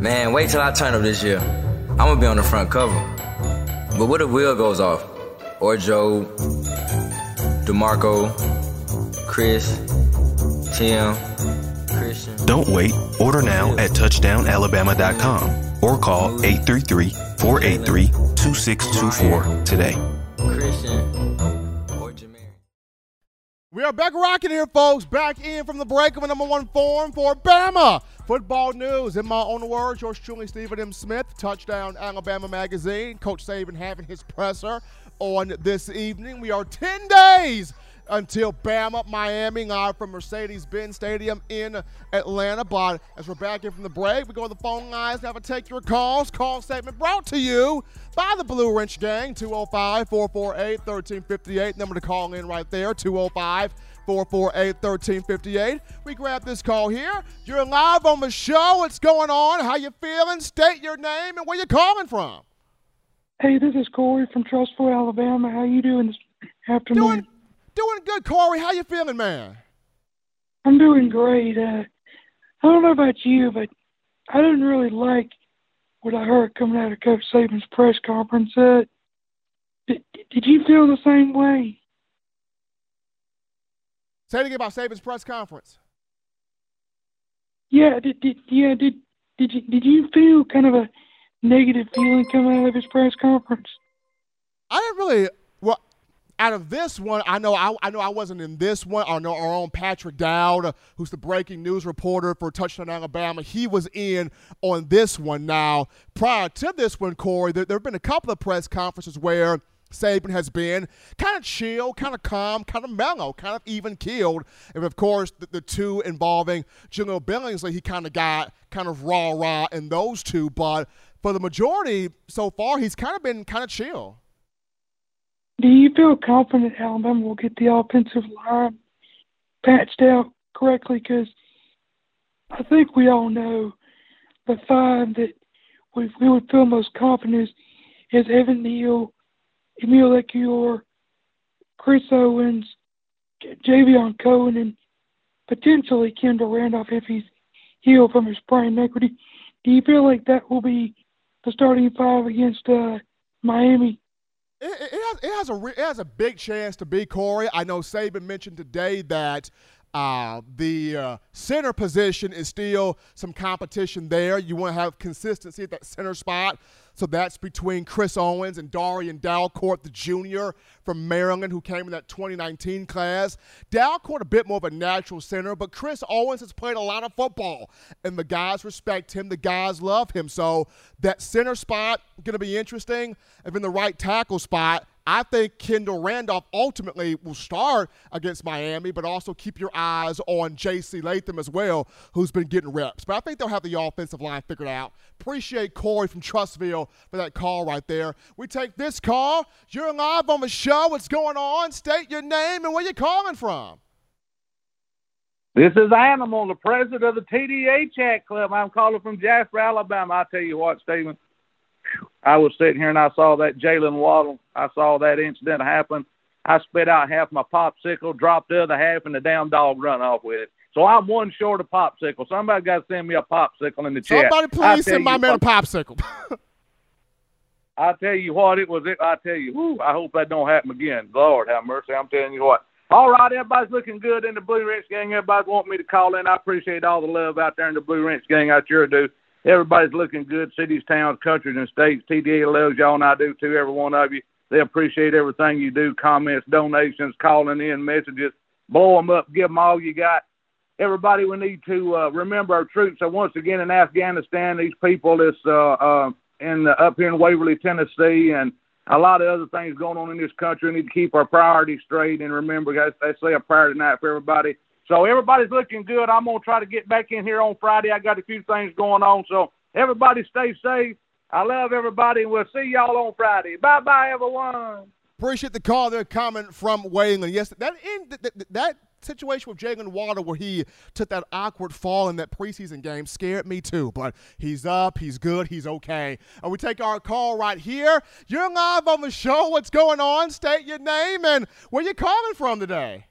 Speaker 5: Man, wait till I turn up this year. I'm gonna be on the front cover. But what if Will goes off? Or Joe, DeMarcco, Chris, Tim, Christian.
Speaker 9: Don't wait. Order now at touchdownalabama.com or call 833 483 2624 today.
Speaker 5: Christian.
Speaker 1: We are back rocking here, folks. Back in from the break of a number one form for Bama. Football news, in my own words, yours truly, Stephen M. Smith, Touchdown Alabama Magazine. Coach Saban having his presser on this evening. We are 10 days until Bama, Miami, live from Mercedes-Benz Stadium in Atlanta. But as we're back in from the break, we go to the phone lines have a take your calls. Call statement brought to you by the Blue Wrench Gang, 205-448-1358. Number to call in right there, 205 448 1358. We grab this call here. You're live on the show. What's going on? How you feeling? State your name and where you're calling from.
Speaker 10: Hey, this is Corey from Trussville, Alabama. How you doing this afternoon?
Speaker 1: Doing Doing good, Corey. How you feeling, man?
Speaker 10: I'm doing great. Uh, I don't know about you, but I didn't really like what I heard coming out of Coach Saban's press conference. Uh, did, did you feel the same way?
Speaker 1: Say it again about Saban's press conference.
Speaker 10: Yeah, did, did yeah did did you did you feel kind of a negative feeling coming out of his press conference?
Speaker 1: I didn't really out of this one, I know I, I know I wasn't in this one. I know our own Patrick Dowd, who's the breaking news reporter for Touchdown Alabama, he was in on this one. Now, prior to this one, Corey, there, there have been a couple of press conferences where Saban has been kind of chill, kind of calm, kind of mellow, kind of even keeled. And of course, the, the two involving Jahleel Billingsley, he kind of got kind of raw, raw in those two. But for the majority so far, he's kind of been kind of chill.
Speaker 10: Do you feel confident Alabama will get the offensive line patched out correctly? Because I think we all know the five that we, we would feel most confident is, Evan Neal, Emil Ekiyor, Chris Owens, Javion Cohen, and potentially Kendall Randolph if he's healed from his sprained ankle. Do you feel like that will be the starting five against uh, Miami?
Speaker 1: Has, it, has, a it has a big chance to be Corey. I know Saban mentioned today that uh, the uh, center position is still some competition there. You want to have consistency at that center spot. So that's between Chris Owens and Darrian Dalcourt, the junior from Maryland, who came in that 2019 class. Dalcourt, a bit more of a natural center, but Chris Owens has played a lot of football, and the guys respect him. The guys love him. So that center spot going to be interesting. And then the right tackle spot, I think Kendall Randolph ultimately will start against Miami, but also keep your eyes on J.C. Latham as well, who's been getting reps. But I think they'll have the offensive line figured out. Appreciate Corey from Trussville for that call right there. We take this call. You're live on the show. What's going on? State your name and where you're calling from.
Speaker 11: This is Animal, the president of the TDA Chat Club. I'm calling from Jasper, Alabama. I tell you what, Stephen I was sitting here and I saw that Jaylen Waddle. I saw that incident happen. I spit out half my popsicle, dropped the other half, and the damn dog run off with it. So I'm one short of popsicle. Somebody got to send me a popsicle in the chat.
Speaker 1: Somebody please send my man a popsicle.
Speaker 11: I tell you what, it was. It, I tell you, whew, I hope that don't happen again. Lord have mercy. I'm telling you what. All right, everybody's looking good in the Blue Wrench gang. Everybody's wanting me to call in. I appreciate all the love out there in the Blue Wrench gang. I sure do. Everybody's looking good. Cities, towns, countries, and states. TDA loves y'all, and I do too. Every one of you. They appreciate everything you do. Comments, donations, calling in, messages. Blow them up. Give them all you got. Everybody, we need to uh, remember our troops. So once again in Afghanistan, these people that's uh, uh, in the, up here in Waverly, Tennessee, and a lot of other things going on in this country. We need to keep our priorities straight and remember, guys, they say a prayer tonight for everybody. So everybody's looking good. I'm gonna try to get back in here on Friday. I got a few things going on, so everybody stay safe. I love everybody, we'll see y'all on Friday. Bye bye, everyone.
Speaker 1: Appreciate the call. There, comment from Wayland. Yes, that in that, that situation with Jaylen Waddle where he took that awkward fall in that preseason game scared me too. But he's up, he's good, he's okay. And we take our call right here. You're live on the show. What's going on? State your name and where you calling from today.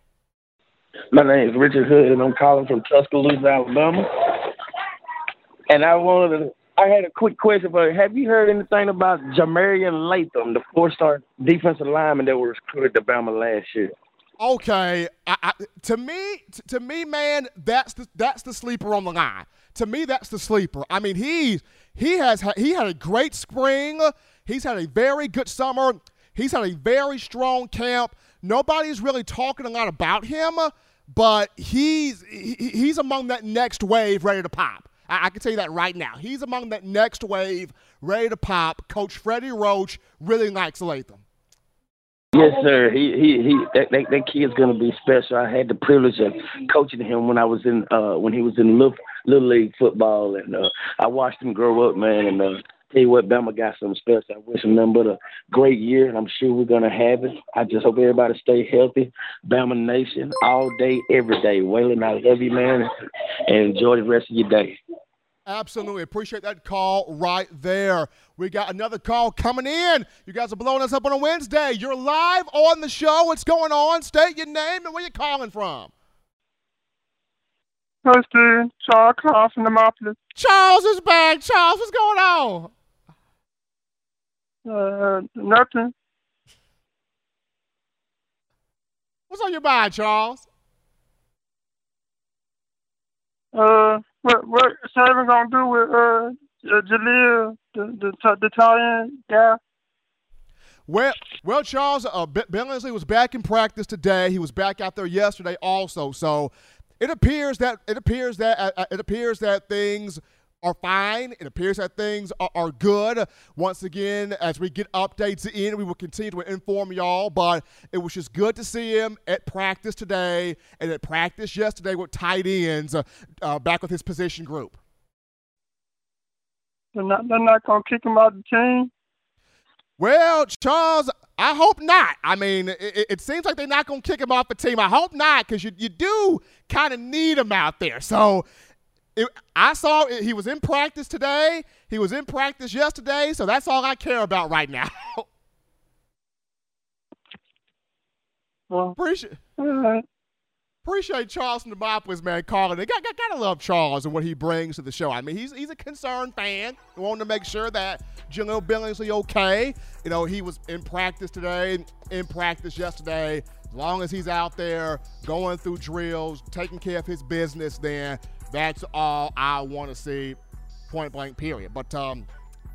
Speaker 12: My name is Richard Hood, and I'm calling from Tuscaloosa, Alabama. And I wanted to, I had a quick question for you. Have you heard anything about Jah-Marien Latham, the four-star defensive lineman that was recruited to Alabama last year?
Speaker 1: Okay, I, I, to me, to me, man, that's the that's the sleeper on the line. To me, that's the sleeper. I mean, he he has he had a great spring. He's had a very good summer. He's had a very strong camp. Nobody's really talking a lot about him, but he's he's among that next wave ready to pop. I, I can tell you that right now. He's among that next wave ready to pop. Coach Freddie Roach really likes Latham.
Speaker 12: Yes, sir. He he he. That, that, that kid's gonna be special. I had the privilege of coaching him when I was in uh when he was in little little league football, and uh, I watched him grow up, man. And uh, tell you what, Bama got something special. I wish him nothing but a great year, and I'm sure we're gonna have it. I just hope everybody stay healthy. Bama Nation, all day, every day. Waylon, I love you, man, and enjoy the rest of your day.
Speaker 1: Absolutely. Appreciate that call right there. We got another call coming in. You guys are blowing us up on a Wednesday. You're live on the show. What's going on? State your name and where you're calling from.
Speaker 13: Hi, Charles Clark from Demopolis.
Speaker 1: Charles is back. Charles, what's going on?
Speaker 13: Uh, nothing.
Speaker 1: What's on your mind, Charles?
Speaker 13: Uh, what what Saban gonna do with uh, uh Jahleel, the the the tight end guy?
Speaker 1: Well, well, Charles, uh, Billingsley was back in practice today. He was back out there yesterday, also. So it appears that it appears that uh, uh, it appears that things are fine. It appears that things are, are, good. Once again, as we get updates in, we will continue to inform y'all. But it was just good to see him at practice today and at practice yesterday with tight ends uh, uh, back with his position group.
Speaker 13: They're not, they're not going to kick him out of the team?
Speaker 1: Well, Charles, I hope not. I mean, it, it seems like they're not going to kick him off the team. I hope not because you, you do kind of need him out there. So it, I saw it, he was in practice today. He was in practice yesterday. So that's all I care about right now.
Speaker 13: well,
Speaker 1: appreciate.
Speaker 13: Right. Uh-huh.
Speaker 1: Appreciate Charles the man, calling. Got, got, gotta love Charles and what he brings to the show. I mean, he's he's a concerned fan, wanting to make sure that Jahleel Billingsley okay. You know, he was in practice today, in practice yesterday. As long as he's out there going through drills, taking care of his business, then that's all I want to see. Point blank, period. But um,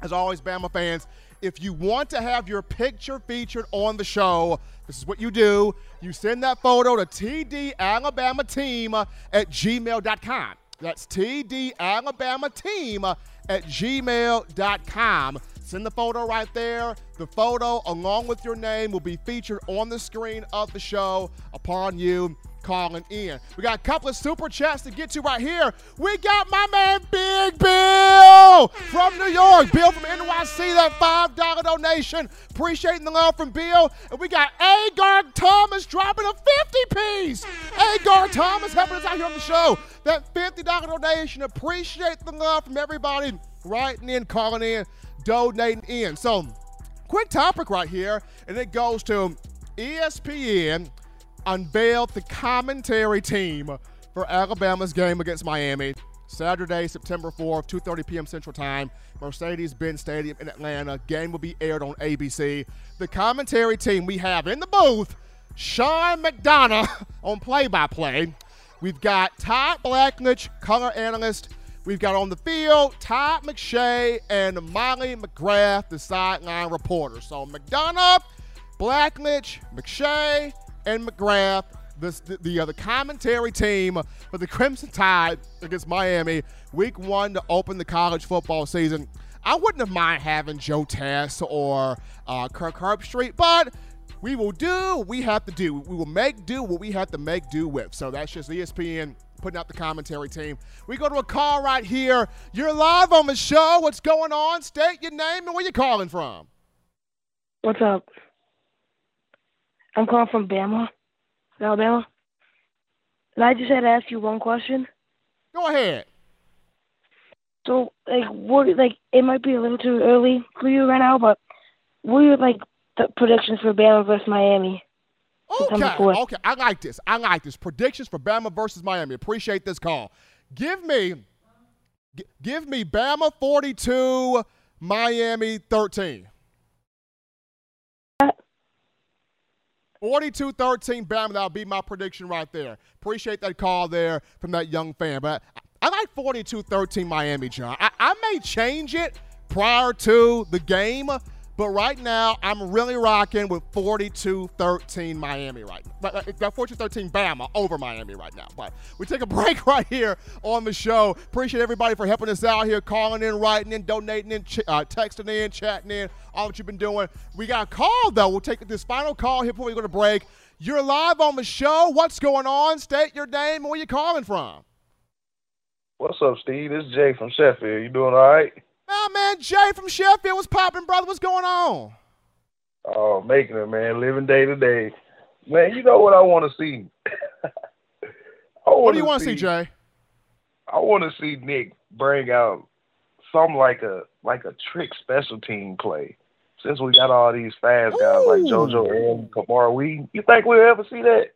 Speaker 1: as always, Bama fans, if you want to have your picture featured on the show, this is what you do. You send that photo to tdalabamateam at gmail.com. That's tdalabamateam at gmail.com. Send the photo right there. The photo, along with your name, will be featured on the screen of the show upon you calling in. We got a couple of super chats to get to right here. We got my man Big Bill from New York. Bill from NYC, that $5 donation. Appreciating the love from Bill. And we got Agar Thomas dropping a 50 piece. Agar Thomas helping us out here on the show. That $50 donation. Appreciate the love from everybody writing in, calling in, donating in. So, quick topic right here, and it goes to ESPN unveiled the commentary team for Alabama's game against Miami. Saturday, September 4th, 2:30 p.m. Central Time, Mercedes-Benz Stadium in Atlanta. Game will be aired on ABC. The commentary team we have in the booth: Sean McDonough on play-by-play. We've got Todd Blackledge, color analyst. We've got on the field Todd McShay and Molly McGrath, the sideline reporter. So McDonough, Blackledge, McShay, and McGrath, the, the, uh, the commentary team for the Crimson Tide against Miami, week one to open the college football season. I wouldn't have mind having Joe Tess or uh, Kirk Herbstreit, but we will do what we have to do. We will make do what we have to make do with. So that's just ESPN putting out the commentary team. We go to a call right here. You're live on the show. What's going on? State your name and where you calling from.
Speaker 14: What's up? I'm calling from Bama, Alabama. And I just had to ask you one question.
Speaker 1: Go ahead.
Speaker 14: So, like, what, like, it might be a little too early for you right now, but what are your, like, the predictions for Bama versus Miami?
Speaker 1: Okay, okay, I like this. I like this. Predictions for Bama versus Miami. Appreciate this call. Give me, g- give me Bama 42, Miami 13. 42 13 Bama. That'll be my prediction right there. Appreciate that call there from that young fan. But I like 42 13 Miami, John. I, I may change it prior to the game, but right now, I'm really rocking with 42 13 Miami right now. Got 42 13 Bama over Miami right now. But we take a break right here on the show. Appreciate everybody for helping us out here, calling in, writing in, donating in, uh, texting in, chatting in, all that you've been doing. We got a call, though. We'll take this final call here before we go to break. You're live on the show. What's going on? State your name and where you calling from.
Speaker 15: What's up, Steve? This is Jay from Sheffield. You doing all right?
Speaker 1: Oh, man, Jay from Sheffield. was popping, brother? What's going on?
Speaker 15: Oh, making it, man. Living day to day. Man, you know what I want to see?
Speaker 1: what do you want to see, Jay?
Speaker 15: I want to see Nick bring out some like a like a trick special team play. Since we got all these fast guys Ooh. like JoJo and Camar we you think we'll ever see that?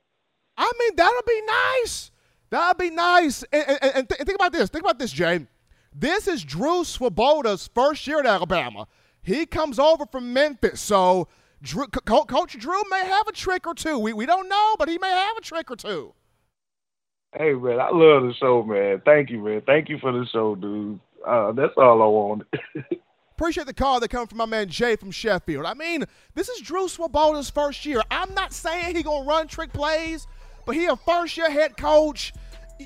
Speaker 1: I mean, that'll be nice. That'll be nice. And, and, and, th- and think about this. Think about this, Jay. This is Drew Swoboda's first year at Alabama. He comes over from Memphis, so Drew, Co- Coach Drew may have a trick or two. We, we don't know, but he may have a trick or two.
Speaker 15: Hey, man, I love the show, man. Thank you, man. Thank you for the show, dude. Uh, that's all I wanted.
Speaker 1: Appreciate the call that comes from my man Jay from Sheffield. I mean, this is Drew Swoboda's first year. I'm not saying he gonna run trick plays, but he a first year head coach –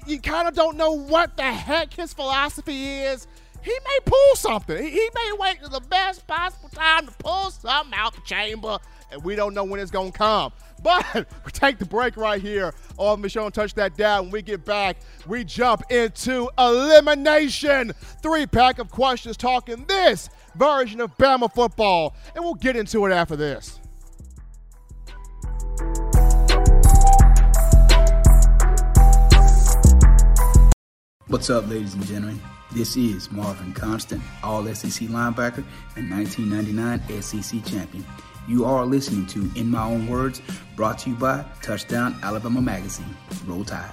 Speaker 1: you kind of don't know what the heck his philosophy is. he may pull something. He, may wait to the best possible time to pull something out the chamber, and we don't know when it's going to come. But we take the break right here on Michonne Touch That Down. When we get back, we jump into elimination. Three pack of questions talking this version of Bama football, and we'll get into it after this.
Speaker 16: What's up, ladies and gentlemen? This is Marvin Constant, All SEC linebacker and 1999 SEC champion. You are listening to In My Own Words, brought to you by Touchdown Alabama Magazine. Roll Tide.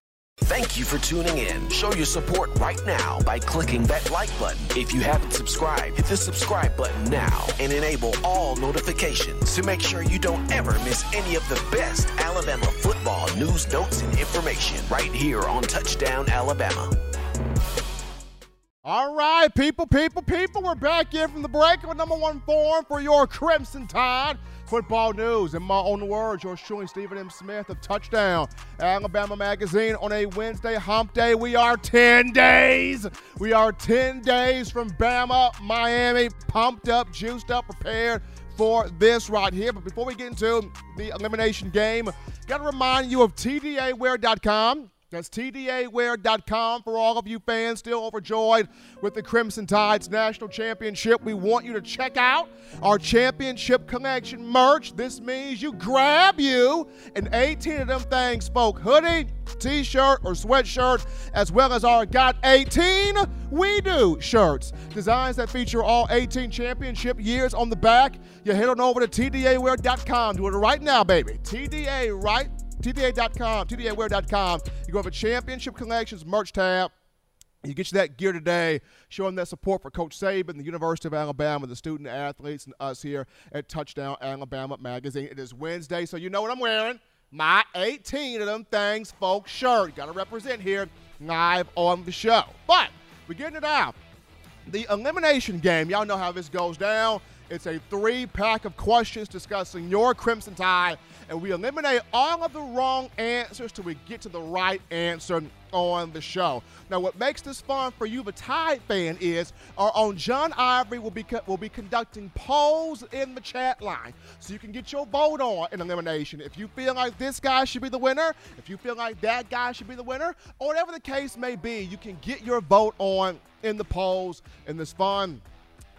Speaker 4: Thank you for tuning in. Show your support right now by clicking that like button. If you haven't subscribed, hit the subscribe button now and enable all notifications to make sure you don't ever miss any of the best Alabama football news, notes, and information right here on Touchdown Alabama.
Speaker 1: All right, people, people, people, we're back in from the break with number one form for your Crimson Tide football news. In my own words, yours truly, Stephen M. Smith of Touchdown Alabama Magazine on a Wednesday hump day. We are 10 days. We are 10 days from Bama, Miami, pumped up, juiced up, prepared for this right here. But before we get into the elimination game, got to remind you of TDAwear.com. That's TDAwear.com for all of you fans still overjoyed with the Crimson Tide's national championship. We want you to check out our championship collection merch. This means you grab you an 18 of them things, folk hoodie, t shirt, or sweatshirt, as well as our Got 18 We Do shirts. Designs that feature all 18 championship years on the back. You head on over to TDAwear.com. Do it right now, baby. TDA right TDA.com, TDAwear.com. You go over Championship Collections merch tab. You get you that gear today, showing that support for Coach Saban, the University of Alabama, the student athletes, and us here at Touchdown Alabama Magazine. It is Wednesday, so you know what I'm wearing. My 18 of them things, folks, shirt. Got to represent here live on the show. But we're getting it out. The elimination game, y'all know how this goes down. It's a three pack of questions discussing your Crimson Tide, and we eliminate all of the wrong answers till we get to the right answer on the show. Now, what makes this fun for you, the Tide fan, is our own John Ivory will be will be conducting polls in the chat line, so you can get your vote on in elimination. If you feel like this guy should be the winner, if you feel like that guy should be the winner, or whatever the case may be, you can get your vote on in the polls in this fun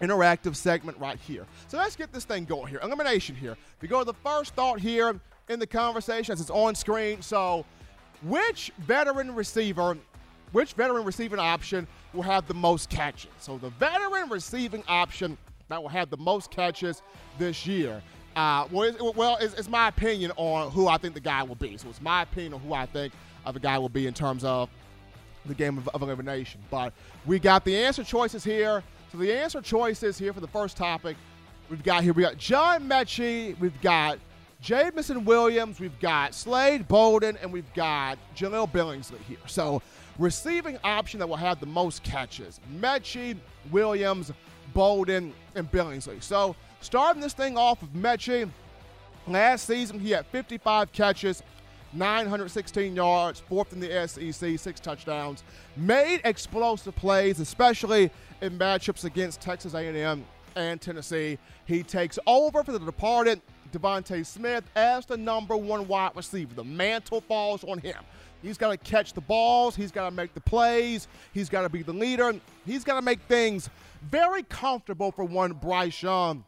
Speaker 1: interactive segment right here. So let's get this thing going here. Elimination here. We go to the first thought here in the conversation as it's on screen. So, which veteran receiver, which veteran receiving option will have the most catches? So, the veteran receiving option that will have the most catches this year. Uh, well, it's, well, it's, it's, my opinion on who I think the guy will be. So it's my opinion on who I think of the guy will be in terms of the game of, of elimination. But we got the answer choices here. So the answer choices here for the first topic, we've got here, we got John Metchie, we've got Jameson Williams, we've got Slade Bolden, and we've got Jahleel Billingsley here. So receiving option that will have the most catches. Metchie, Williams, Bolden, and Billingsley. So starting this thing off with Metchie, last season he had 55 catches, 916 yards, fourth in the SEC, six touchdowns. Made explosive plays, especially in matchups against Texas A&M and Tennessee. He takes over for the departed DeVonta Smith as the number one wide receiver. The mantle falls on him. He's got to catch the balls. He's got to make the plays. He's got to be the leader. He's got to make things very comfortable for one Bryce Young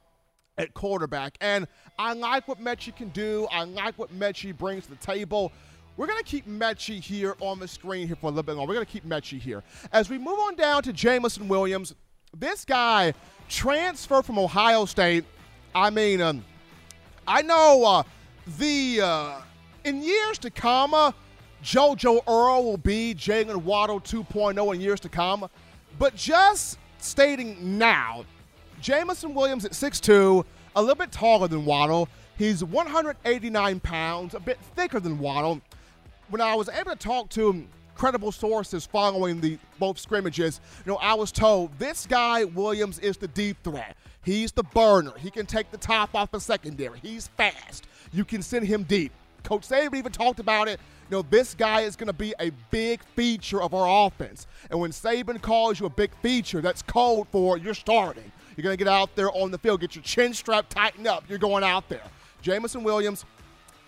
Speaker 1: at quarterback. And I like what Metchie can do. I like what Metchie brings to the table. We're going to keep Metchie here on the screen here for a little bit longer. We're going to keep Metchie here. As we move on down to Jameson Williams, this guy transferred from Ohio State. I mean, um, I know uh, the uh, in years to come, uh, JoJo Earle will be Jaylen Waddle 2.0 in years to come. But just stating now, Jameson Williams at 6'2, a little bit taller than Waddle. He's 189 pounds, a bit thicker than Waddle. When I was able to talk to credible sources following the both scrimmages, you know, I was told this guy Williams is the deep threat. He's the burner. He can take the top off the secondary. He's fast. You can send him deep. Coach Saban even talked about it. You know, this guy is going to be a big feature of our offense. And when Saban calls you a big feature, that's code for you're starting. You're going to get out there on the field, get your chin strap tightened up. You're going out there. Jameson Williams,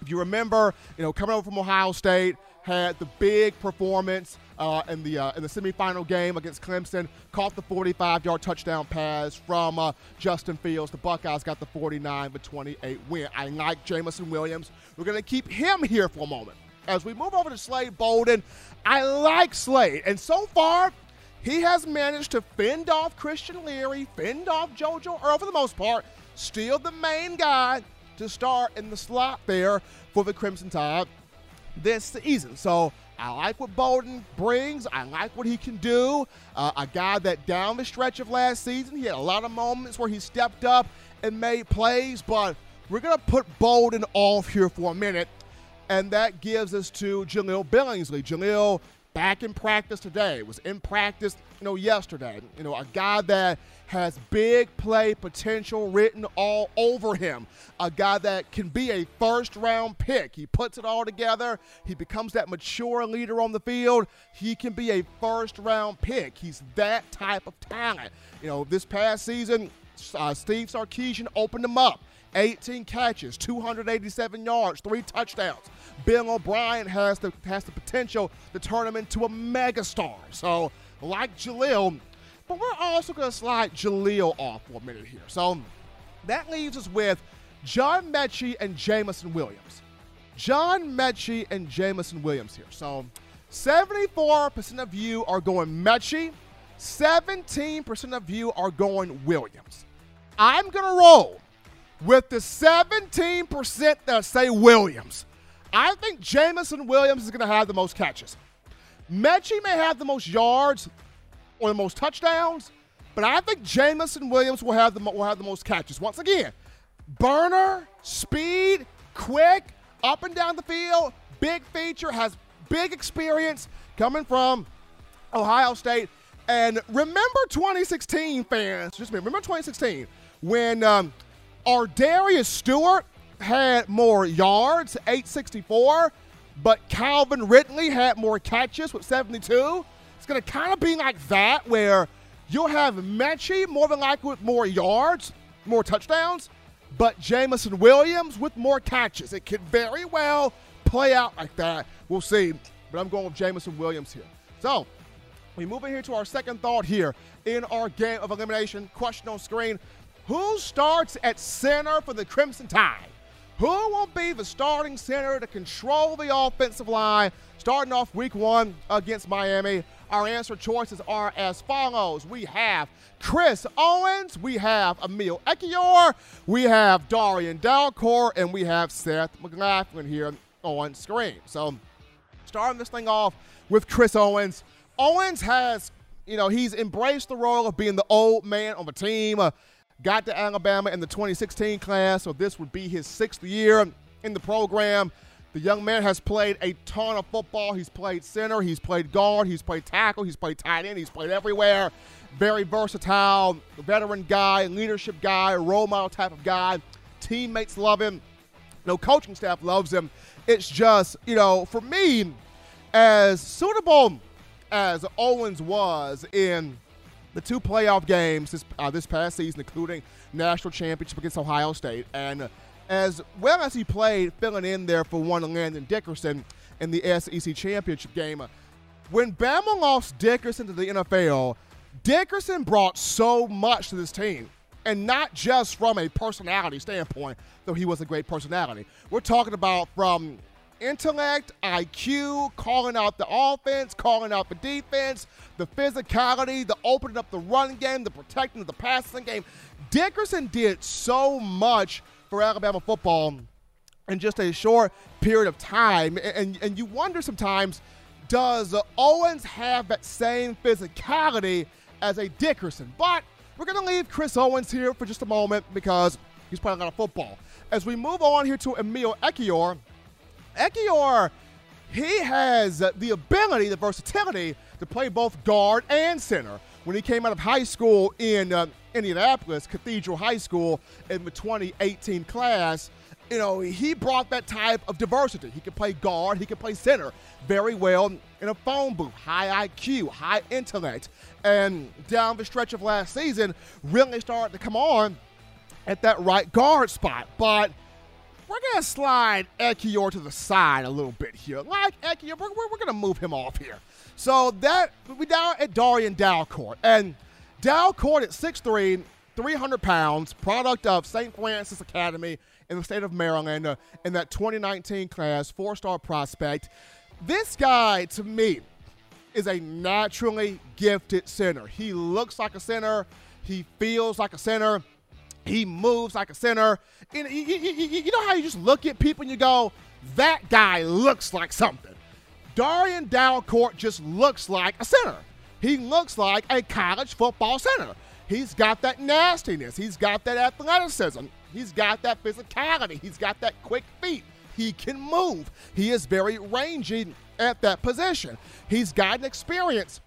Speaker 1: if you remember, you know, coming over from Ohio State, had the big performance uh, in the uh, in the semifinal game against Clemson. Caught the 45-yard touchdown pass from uh, Justin Fields. The Buckeyes got the 49 to 28 win. I like Jameson Williams. We're going to keep him here for a moment. As we move over to Slade Bolden, I like Slade, and so far he has managed to fend off Christian Leary, fend off JoJo Earle for the most part, still the main guy to start in the slot there for the Crimson Tide this season. So I like what Bolden brings. I like what he can do. Uh, a guy that down the stretch of last season, he had a lot of moments where he stepped up and made plays, but we're going to put Bolden off here for a minute. And that gives us to Jahleel Billingsley. Jahleel back in practice today, was in practice, you know, yesterday. You know, a guy that has big play potential written all over him. A guy that can be a first round pick. He puts it all together. He becomes that mature leader on the field. He can be a first round pick. He's that type of talent. You know, this past season, uh, Steve Sarkisian opened him up. 18 catches, 287 yards, three touchdowns. Bill O'Brien has the has the potential to turn him into a megastar. So, like Jahleel, but we're also going to slide Jahleel off for a minute here. So that leaves us with John Metchie and Jameson Williams. John Metchie and Jameson Williams here. So 74% of you are going Metchie, 17% of you are going Williams. I'm going to roll with the 17% that say Williams. I think Jameson Williams is going to have the most catches. Metchie may have the most yards, or the most touchdowns, but I think Jameson Williams will have the will have the most catches. Once again, burner, speed, quick, up and down the field, big feature, has big experience coming from Ohio State. And remember 2016 fans, just remember 2016 when um, Ardarius Stewart had more yards, 864, but Calvin Ridley had more catches with 72 It's going to kind of be like that, where you'll have Metchie more than likely with more yards, more touchdowns, but Jameson Williams with more catches. It could very well play out like that. We'll see. But I'm going with Jameson Williams here. So we move in here to our second thought here in our game of elimination. Question on screen. Who starts at center for the Crimson Tide? Who will be the starting center to control the offensive line starting off week one against Miami? Our answer choices are as follows. We have Chris Owens, we have Emil Ekiyor, we have Darrian Dalcourt, and we have Seth McLaughlin here on screen. So starting this thing off with Chris Owens. Owens has, you know, he's embraced the role of being the old man on the team. Uh, got to Alabama in the 2016 class, so this would be his sixth year in the program. The young man has played a ton of football. He's played center, he's played guard, he's played tackle, he's played tight end, he's played everywhere. Very versatile, veteran guy, leadership guy, role model type of guy. Teammates love him. No coaching staff loves him. It's just, you know, for me, as suitable as Owens was in the two playoff games this, uh, this past season, including national championship against Ohio State and as well as he played filling in there for one Landon Dickerson, in the SEC championship game. When Bama lost Dickerson to the NFL, Dickerson brought so much to this team. And not just from a personality standpoint, though he was a great personality. We're talking about from intellect, IQ, calling out the offense, calling out the defense, the physicality, the opening up the run game, the protecting of the passing game. Dickerson did so much for Alabama football in just a short period of time. And, and you wonder sometimes, does Owens have that same physicality as a Dickerson? But we're going to leave Chris Owens here for just a moment because he's playing a lot of football. As we move on here to Emil Ekiyor, Ekiyor, he has the ability, the versatility to play both guard and center. When he came out of high school in uh, Indianapolis, Cathedral High School, in the 2018 class, you know, he brought that type of diversity. He could play guard, he could play center very well in a phone booth, high IQ, high intellect. And down the stretch of last season, really started to come on at that right guard spot. But we're going to slide Ekiyor to the side a little bit here. Like Ekiyor, we're, we're, going to move him off here. So that we down at Darrian Dalcourt. And Dalcourt at 6'3, 300 pounds, product of St. Frances Academy in the state of Maryland uh, in that 2019 class, four star prospect. This guy, to me, is a naturally gifted center. He looks like a center, he feels like a center, he moves like a center. You, you, know how you just look at people and you go, that guy looks like something. Darrian Dalcourt just looks like a center. He looks like a college football center. He's got that nastiness. He's got that athleticism. He's got that physicality. He's got that quick feet. He can move. He is very rangy at that position. He's gotten experience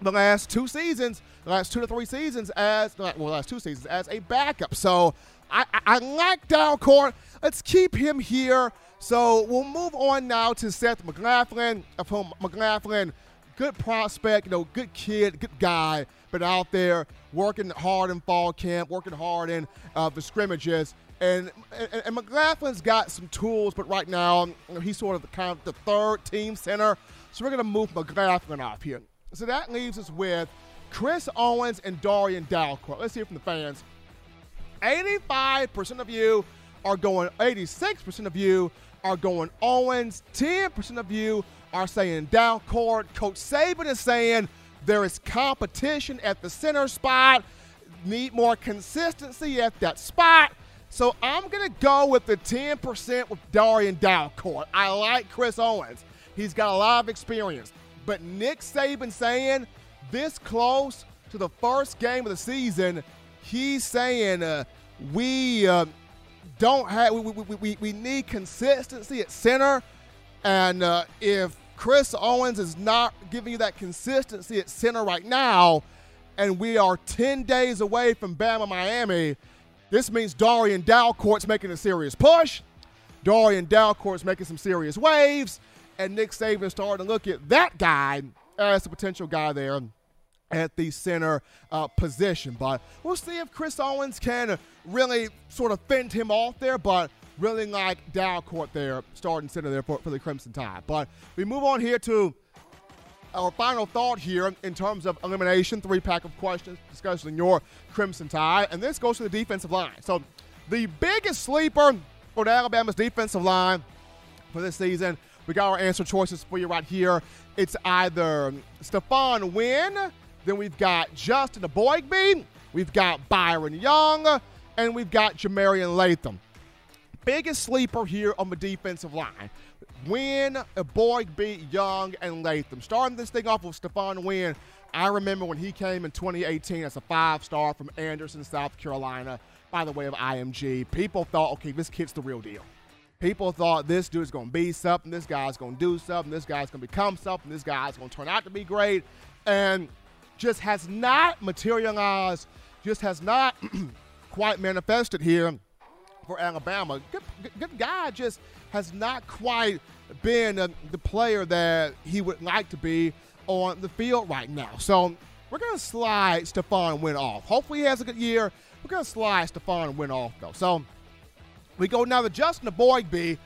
Speaker 1: the last two seasons, the last two to three seasons as well, last two seasons as a backup. So I, I, like Dalcourt. Let's keep him here. So we'll move on now to Seth McLaughlin, of whom McLaughlin, good prospect, you know, good kid, good guy, but out there working hard in fall camp, working hard in uh, the scrimmages. And, and, and McLaughlin's got some tools, but right now you know, he's sort of the kind of the third team center. So we're going to move McLaughlin off here. So that leaves us with Chris Owens and Darrian Dalcourt. Let's hear from the fans. 85% of you are going, 86% of you are going Owens. 10% of you are saying Dalcourt. Coach Saban is saying there is competition at the center spot. Need more consistency at that spot. So I'm going to go with the 10% with Darrian Dalcourt. I like Chris Owens. He's got a lot of experience. But Nick Saban saying this close to the first game of the season, he's saying uh, we uh, don't have we, we, we, we need consistency at center, and uh, if Chris Owens is not giving you that consistency at center right now, and we are 10 days away from Bama Miami, this means Darrian Dalcourt's making a serious push. Darrian Dalcourt's making some serious waves. And Nick Saban starting to look at that guy as a potential guy there at the center uh, position. But we'll see if Chris Owens can really sort of fend him off there, but really like Dalcourt there, starting center there for, for the Crimson Tide. But we move on here to our final thought here in terms of elimination, three pack of questions discussing your Crimson Tide, and this goes to the defensive line. So the biggest sleeper for the Alabama's defensive line for this season we got our answer choices for you right here. It's either Stephon Wynn, then we've got Justin Eboigbe, we've got Byron Young, and we've got Jah-Marien Latham. Biggest sleeper here on the defensive line. Wynn, Eboigbe, Young, and Latham. Starting this thing off with Stephon Wynn, I remember when he came in 2018 as a five star from Anderson, South Carolina, by the way of IMG. People thought, okay, this kid's the real deal. People thought this dude's going to be something, this guy's going to do something, this guy's going to become something, this guy's going to turn out to be great, and just has not materialized, just has not quite manifested here for Alabama. Good, good, guy, just has not quite been uh, the player that he would like to be on the field right now. So we're going to slide Stephon Wynn off. Hopefully he has a good year. We're going to slide Stephon Wynn off, though. So we go now to Justin Eboigbe.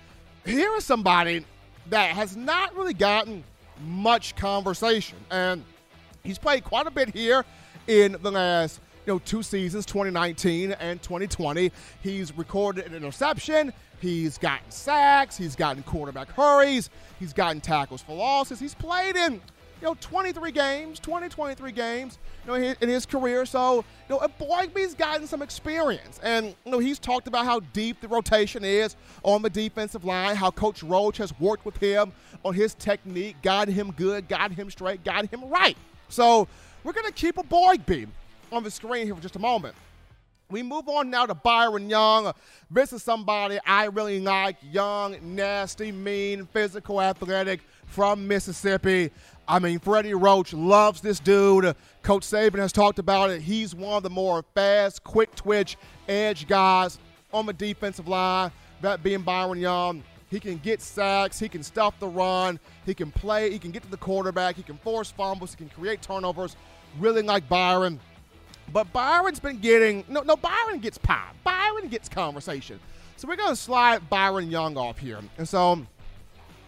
Speaker 1: Here is somebody that has not really gotten much conversation. And he's played quite a bit here in the last you know two seasons 2019 and 2020 he's recorded an interception. He's gotten sacks. He's gotten quarterback hurries. He's gotten tackles for losses. He's played in you know 23 games 20 23 games you know in his career. So you know Eboigbe's gotten some experience. And you know he's talked about how deep the rotation is on the defensive line how coach Roach has worked with him on his technique got him good got him straight got him right so we're going to keep Eboigbe on the screen here for just a moment. We move on now to Byron Young. This is somebody I really like. Young, nasty, mean, physical, athletic from Mississippi. I mean, Freddie Roach loves this dude. Coach Saban has talked about it. He's one of the more fast, quick twitch, edge guys on the defensive line. That being Byron Young. He can get sacks. He can stop the run. He can play. He can get to the quarterback. He can force fumbles. He can create turnovers. Really like Byron. But Byron's been getting no no Byron gets pop. Byron gets conversation. So we're gonna slide Byron Young off here. And so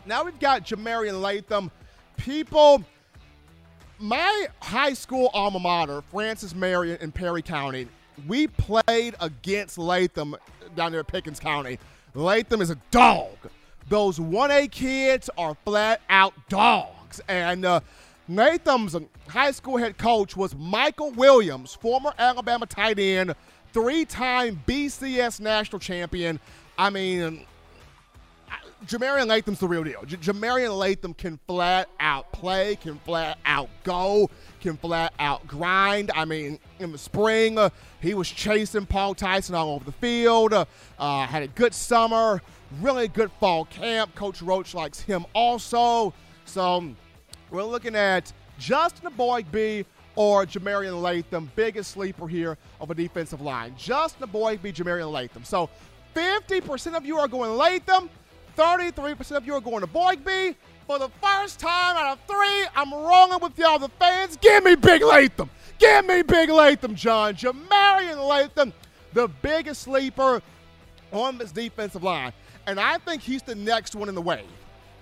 Speaker 1: now we've got Jah-Marien Latham. People my high school alma mater, Francis Marion in Perry County, we played against Latham down there at Pickens County. Latham is a dog. Those 1A kids are flat out dogs. And uh, Latham's high school head coach was Michael Williams, former Alabama tight end, three time BCS national champion. I mean, Jah-Marien Latham's the real deal. J- Jah-Marien Latham can flat out play, can flat out go, can flat out grind. I mean, in the spring, uh, he was chasing Paul Tyson all over the field, uh, uh, had a good summer, really good fall camp. Coach Roach likes him also. So we're looking at Justin Eboigbe or Jah-Marien Latham, biggest sleeper here of a defensive line. Justin Eboigbe, Jah-Marien Latham. So 50% of you are going Latham, 33% of you are going to Eboigbe. For the first time out of three, I'm rolling with y'all, the fans. Give me Big Latham. Give me Big Latham, John. Jah-Marien Latham, the biggest sleeper on this defensive line. And I think he's the next one in the wave.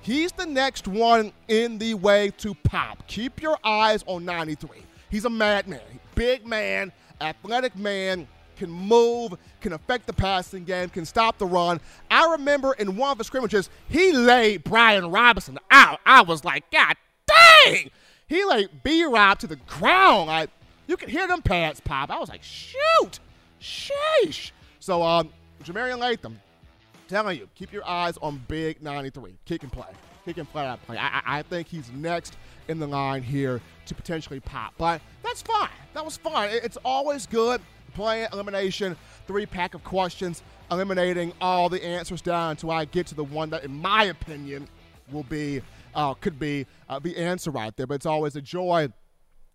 Speaker 1: He's the next one in the way to pop. Keep your eyes on 93. He's a madman, big man, athletic man, can move, can affect the passing game, can stop the run. I remember in one of the scrimmages, he laid Brian Robinson out. I was like, God dang! He laid B Rob to the ground. I, you could hear them pads pop. I was like, shoot! Sheesh! So, um, Jah-Marien Latham, telling you, keep your eyes on Big 93. Kick and play. Kick and play play. I, I think he's next in the line here to potentially pop. But that's fine. That was fine. It's always good playing elimination, three pack of questions, eliminating all the answers down until I get to the one that, in my opinion, will be uh, could be uh, the answer right there. But it's always a joy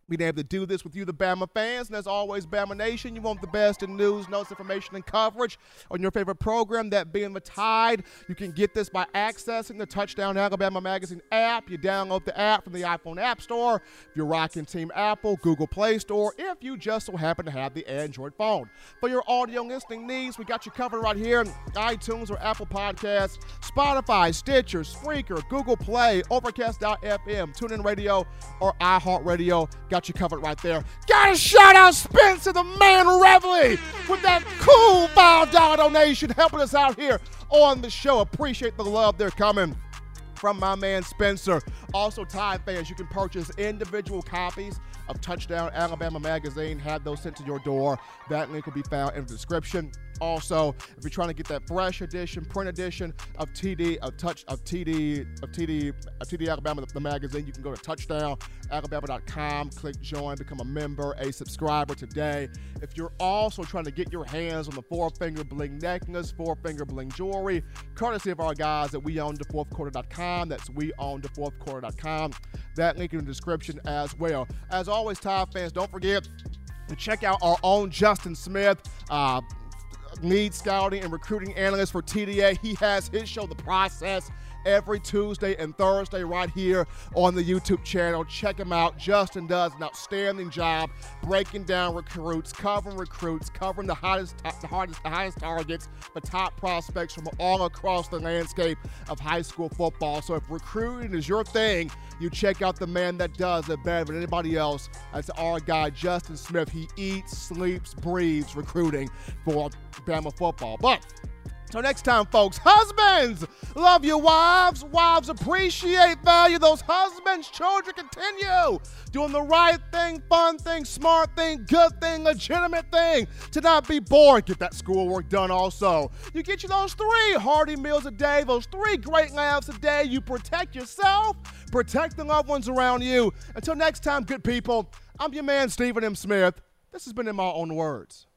Speaker 1: being able to do this with you, the Bama fans. And as always, Bama Nation, you want the best in news, notes, information, and coverage on your favorite program, that being the Tide. You can get this by accessing the Touchdown Alabama Magazine app. You download the app from the iPhone App Store. If you're rocking Team Apple, Google Play Store, if you just so happen to have the Android phone. For your audio listening needs, we got you covered right here in iTunes or Apple Podcasts, Spotify, Stitcher, Spreaker, Google Play, Overcast.fm, TuneIn Radio, or iHeartRadio. Got got you covered right there. Gotta shout out Spencer, the man Reveille, with that cool $5 donation helping us out here on the show. Appreciate the love they're coming from my man Spencer. Also, Tide fans, you can purchase individual copies of Touchdown Alabama Magazine. Have those sent to your door. That link will be found in the description. Also, if you're trying to get that fresh edition, print edition of TD, of Touch, of TD, of TD, of TD Alabama, the, the magazine, you can go to touchdownalabama.com, click join, become a member, a subscriber today. If you're also trying to get your hands on the four finger bling necklace, four finger bling jewelry, courtesy of our guys at weownthefourthquarter.com. That's weownthefourthquarter.com. That link in the description as well. As always, Tide fans, don't forget to check out our own Justin Smith. Uh, lead scouting and recruiting analyst for TDA. He has his show, The Process, every Tuesday and Thursday right here on the YouTube channel. Check him out. Justin does an outstanding job breaking down recruits, covering recruits, covering the hottest, the hardest, the highest targets, the top prospects from all across the landscape of high school football. So if recruiting is your thing, you check out the man that does it better than anybody else. That's our guy, Justin Smith. He eats, sleeps, breathes recruiting for Bama football. But so next time, folks, husbands, love your wives. Wives appreciate, value those husbands. Children continue doing the right thing, fun thing, smart thing, good thing, legitimate thing. To not be bored, get that schoolwork done also. You get you those three hearty meals a day, those three great laughs a day. You protect yourself, protect the loved ones around you. Until next time, good people, I'm your man, Stephen M. Smith. This has been In My Own Words.